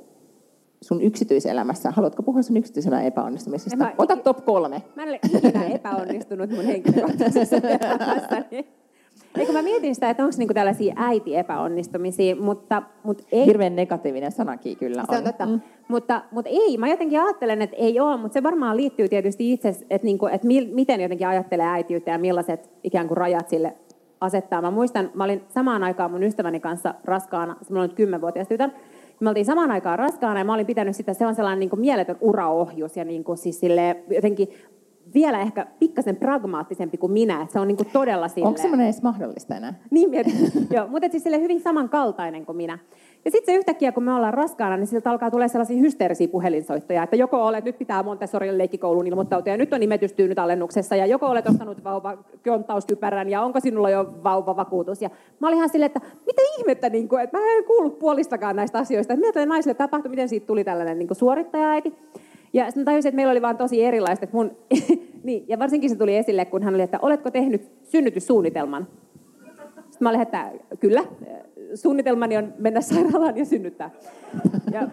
sun yksityiselämässä, haluatko puhua sun yksityiselämän epäonnistumisesta? Mä, Ota top kolme. Mä en ole ikinä epäonnistunut mun henkilökohtaisessa elämässäni. Eikö mä mietin sitä, että onko niinku tällaisia äiti-epäonnistumisia, mutta, mutta ei. Hirveän negatiivinen sanakin kyllä on. Se on totta. Mm. Mutta, mutta ei, mä jotenkin ajattelen, että ei ole, mutta se varmaan liittyy tietysti itse, että, niinku, että mil, miten jotenkin ajattelee äitiyttä ja millaiset ikään kuin rajat sille asettaa. Mä muistan, mä olin samaan aikaan mun ystäväni kanssa raskaana, mulla on nyt kymmenvuotias tytär, me oltiin samaan aikaan raskaana ja mä olin pitänyt sitä, se on sellainen niin kuin mieletön uraohjus ja niin kuin siis jotenkin vielä ehkä pikkasen pragmaattisempi kuin minä. Että se on niin kuin todella sille... Onko semmoinen edes mahdollista enää? Niin mietin. Joo, mutta siis sille hyvin samankaltainen kuin minä. Ja sitten se yhtäkkiä, kun me ollaan raskaana, niin siltä alkaa tulla sellaisia hysteerisiä puhelinsoittoja, että joko olet, nyt pitää Montessorille leikkikouluun ilmoittautua, ja nyt on nimetystyynyt alennuksessa, ja joko olet ostanut vauva kontauskypärän, ja onko sinulla jo vauvavakuutus. Ja mä olin ihan silleen, että mitä ihmettä, niin kuin, että mä en kuullut puolistakaan näistä asioista. Mitä naisille tapahtui, miten siitä tuli tällainen niin suorittaja-äiti. Ja sitten tajusin, että meillä oli vaan tosi erilaiset. Että mun, niin, ja varsinkin se tuli esille, kun hän oli, että oletko tehnyt synnytyssuunnitelman? Sitten mä olin, että kyllä, suunnitelmani on mennä sairaalaan ja synnyttää. Ja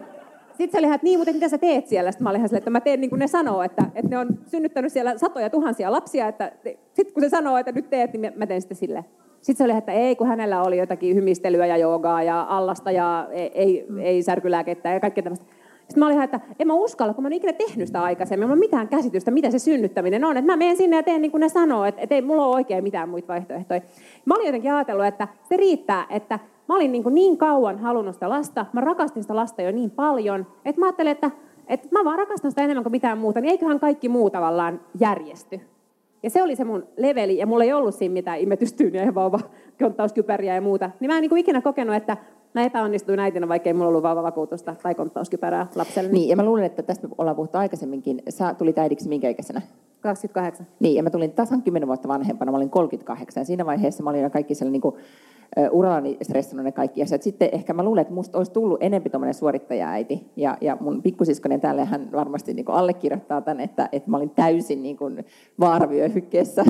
sitten se oli ihan, että niin, mutta mitä sä teet siellä? Sitten mä olin ihan että mä teen niin kuin ne sanoo, että, että ne on synnyttänyt siellä satoja tuhansia lapsia, että sitten kun se sanoo, että nyt teet, niin mä teen sitten sille. Sitten se oli, että ei, kun hänellä oli jotakin hymistelyä ja joogaa ja allasta ja ei, ei, ei särkylääkettä ja kaikkea tämmöistä. Sitten mä olin ihan, että en mä uskalla, kun mä en ikinä tehnyt sitä aikaisemmin. Ei ole mitään käsitystä, mitä se synnyttäminen on. Että mä menen sinne ja teen niin kuin ne sanoo, että, että ei mulla ole oikein mitään muita vaihtoehtoja. Mä olin jotenkin ajatellut, että se riittää, että mä olin niin, kuin niin kauan halunnut sitä lasta, mä rakastin sitä lasta jo niin paljon, että mä ajattelin, että, että mä vaan rakastan sitä enemmän kuin mitään muuta, niin eiköhän kaikki muu tavallaan järjesty. Ja se oli se mun leveli, ja mulla ei ollut siinä mitään imetystyyniä ja vauva konttauskypäriä ja muuta. Niin mä en niin kuin ikinä kokenut, että mä epäonnistuin äitinä, vaikka ei mulla ollut vauvavakuutusta tai konttauskypärää lapselle. Niin, ja mä luulen, että tästä ollaan puhuttu aikaisemmin. Sä tulit äidiksi minkä ikäisenä? 28. Niin, ja mä tulin tasan 10 vuotta vanhempana, mä olin 38. Ja siinä vaiheessa mä olin jo kaikki sellainen niin urallani stressannut ne kaikki asiat. Sitten ehkä mä luulen, että musta olisi tullut enempi tuommoinen suorittaja-äiti. Ja, ja mun pikkusiskonen täällä hän varmasti niin allekirjoittaa tämän, että, että mä olin täysin niin kuin vaaravyöhykkeessä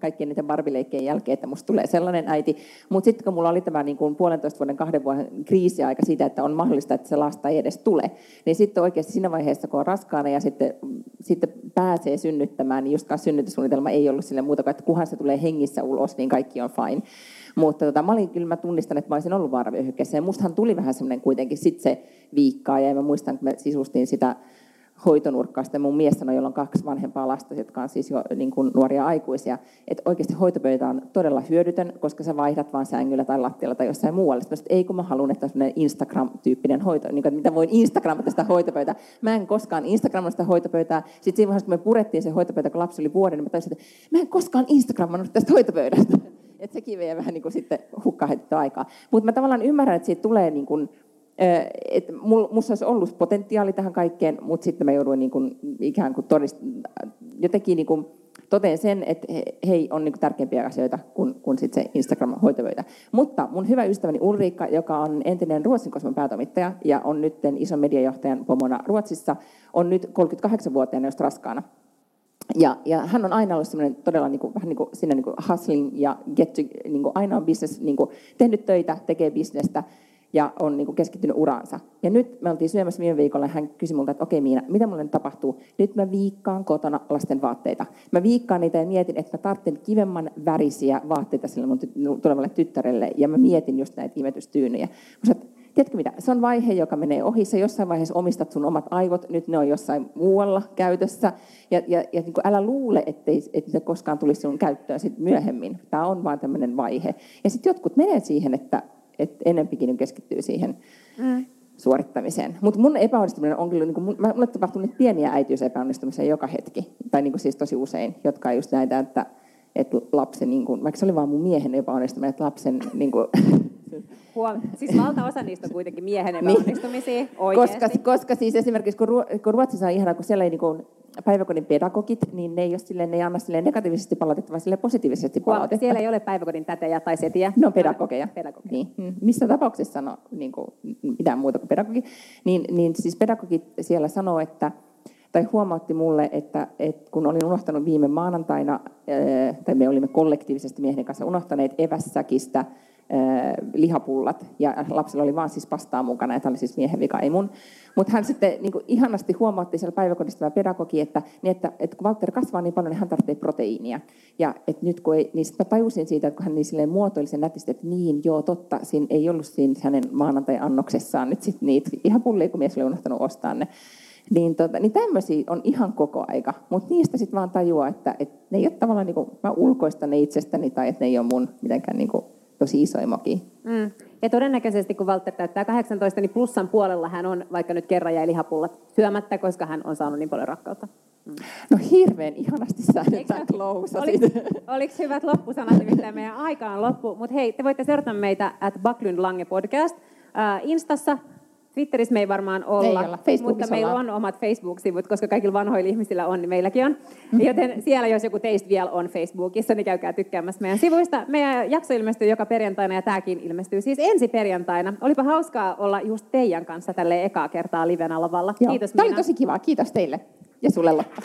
kaikkien niiden barbileikkien jälkeen, että musta tulee sellainen äiti. Mutta sitten kun mulla oli tämä niin kuin puolentoista vuoden, kahden vuoden kriisiaika siitä, että on mahdollista, että se lasta ei edes tule, niin sitten oikeasti siinä vaiheessa, kun on raskaana ja sitten, sitten pääsee synnyttämään, niin justkaan synnytyssuunnitelma ei ollut sille muuta kuin, että kunhan se tulee hengissä ulos, niin kaikki on fine. Mutta tota, mä olin, kyllä mä tunnistan, että mä olisin ollut vaaravyöhykkeessä. Ja mustahan tuli vähän semmoinen kuitenkin sit se viikkaa. Ja mä muistan, kun me sisustin sitä hoitonurkkaa. Sitten mun mies sanoi, jolla on kaksi vanhempaa lasta, jotka on siis jo niin kuin nuoria aikuisia, että oikeasti hoitopöytä on todella hyödytön, koska sä vaihdat vaan sängyllä tai lattialla tai jossain muualla. Sitten ei kun mä haluan, että on Instagram-tyyppinen hoito, niin kuin, mitä voin Instagramata sitä hoitopöytää. Mä en koskaan Instagramata sitä hoitopöytää. Sitten siinä vaiheessa, kun me purettiin se hoitopöytä, kun lapsi oli vuoden, niin mä taisin, että mä en koskaan Instagramannut tästä hoitopöydästä. Että sekin vie vähän niin kuin sitten hukkaa aikaa. Mutta mä tavallaan ymmärrän, että siitä tulee niin kuin, että minussa olisi ollut potentiaali tähän kaikkeen, mutta sitten mä jouduin niin kuin, ikään kuin todist, jotenkin niin kuin, toteen sen, että he, he on niin tärkeimpiä asioita kuin, kuin sit se Instagram-hoitopöytä. Mutta mun hyvä ystäväni Ulriikka, joka on entinen Ruotsin kosmon päätoimittaja ja on nyt ison mediajohtajan pomona Ruotsissa, on nyt 38-vuotiaana just raskaana. Ja, ja hän on aina ollut semmoinen todella niin kuin, vähän niin kuin, siinä niin kuin hustling ja get to, niin kuin, aina on business, niin kuin, tehnyt töitä, tekee bisnestä ja on niin kuin keskittynyt uraansa. Ja nyt me oltiin syömässä viime viikolla ja hän kysyi multa, että okei Miina, mitä mulle tapahtuu? Nyt mä viikkaan kotona lasten vaatteita. Mä viikkaan niitä ja mietin, että mä tarvitsen kivemman värisiä vaatteita sille mun tulevalle tyttärelle ja mä mietin just näitä imetystyynyjä. Mä sanoin, tiedätkö mitä, se on vaihe, joka menee ohi. Sä jossain vaiheessa omistat sun omat aivot, nyt ne on jossain muualla käytössä. Ja, ja, ja niin älä luule, ettei, että se koskaan tulisi sun käyttöön sit myöhemmin. Tämä on vaan tämmöinen vaihe. Ja sitten jotkut menee siihen, että että enempikin keskittyy siihen mm. suorittamiseen. Mutta mun epäonnistuminen on kyllä, niin kuin, mulle tapahtuu nyt pieniä äitiysepäonnistumisia joka hetki, tai niin kuin siis tosi usein, jotka on just näitä, että, että lapsen, niin kuin, vaikka se oli vaan mun miehen epäonnistuminen, että lapsen niin kuin, Huom. Siis valtaosa niistä on kuitenkin miehen niin. epäonnistumisia niin. koska, koska siis esimerkiksi kun, kun Ruotsissa on ihana, kun siellä ei niin kuin, päiväkodin pedagogit, niin ne ei, ole silleen, ne ei anna silleen negatiivisesti palautetta, vaan silleen positiivisesti palautetta. Siellä ei ole päiväkodin tätejä tai setiä. Ne on pedagogeja. pedagogeja. Niin. Mm. Missä tapauksessa no, niin kuin, mitään muuta kuin pedagogi. Niin, niin siis pedagogit siellä sanoo, että tai huomautti mulle, että, että kun olin unohtanut viime maanantaina, tai me olimme kollektiivisesti miehen kanssa unohtaneet evässäkistä lihapullat, ja lapsella oli vaan siis pastaa mukana, tämä oli siis miehen vika, ei mun. Mutta hän sitten niin kuin ihanasti huomautti siellä päiväkodista tämä pedagogi, että, niin että, että kun Walter kasvaa niin paljon, niin hän tarvitsee proteiinia. Ja että nyt kun ei, niin sitten tajusin siitä, että kun hän niin silleen muotoili sen nätisti, että niin, joo, totta, siinä ei ollut siinä hänen maanantai-annoksessaan nyt sitten niitä ihan pullia, kun mies oli unohtanut ostaa ne. Niin, tota, niin tämmöisiä on ihan koko aika, mutta niistä sitten vaan tajuaa, että, että ne ei ole tavallaan, niin kuin, mä ulkoistan ne itsestäni tai että ne ei ole mun mitenkään niin kuin, tosi isoja mokia. Mm. Ja todennäköisesti kun Walter täyttää 18, niin plussan puolella hän on vaikka nyt kerran jäi lihapullat syömättä, koska hän on saanut niin paljon rakkautta. Mm. No hirveän ihanasti sä nyt Oliko, oliko hyvät loppusanat, nimittäin meidän aika on loppu. Mutta hei, te voitte seurata meitä at Backlund Lange podcast. Uh, Instassa Twitterissä me ei varmaan olla, ei olla. mutta meillä on omat Facebook-sivut, koska kaikilla vanhoilla ihmisillä on, niin meilläkin on. Mm. Joten siellä, jos joku teistä vielä on Facebookissa, niin käykää tykkäämässä meidän sivuista. Meidän jakso ilmestyy joka perjantaina ja tämäkin ilmestyy siis ensi perjantaina. Olipa hauskaa olla just teidän kanssa tälle ekaa kertaa livenä lavalla. Kiitos Tämä oli tosi kiva. Kiitos teille ja sulle Lotta.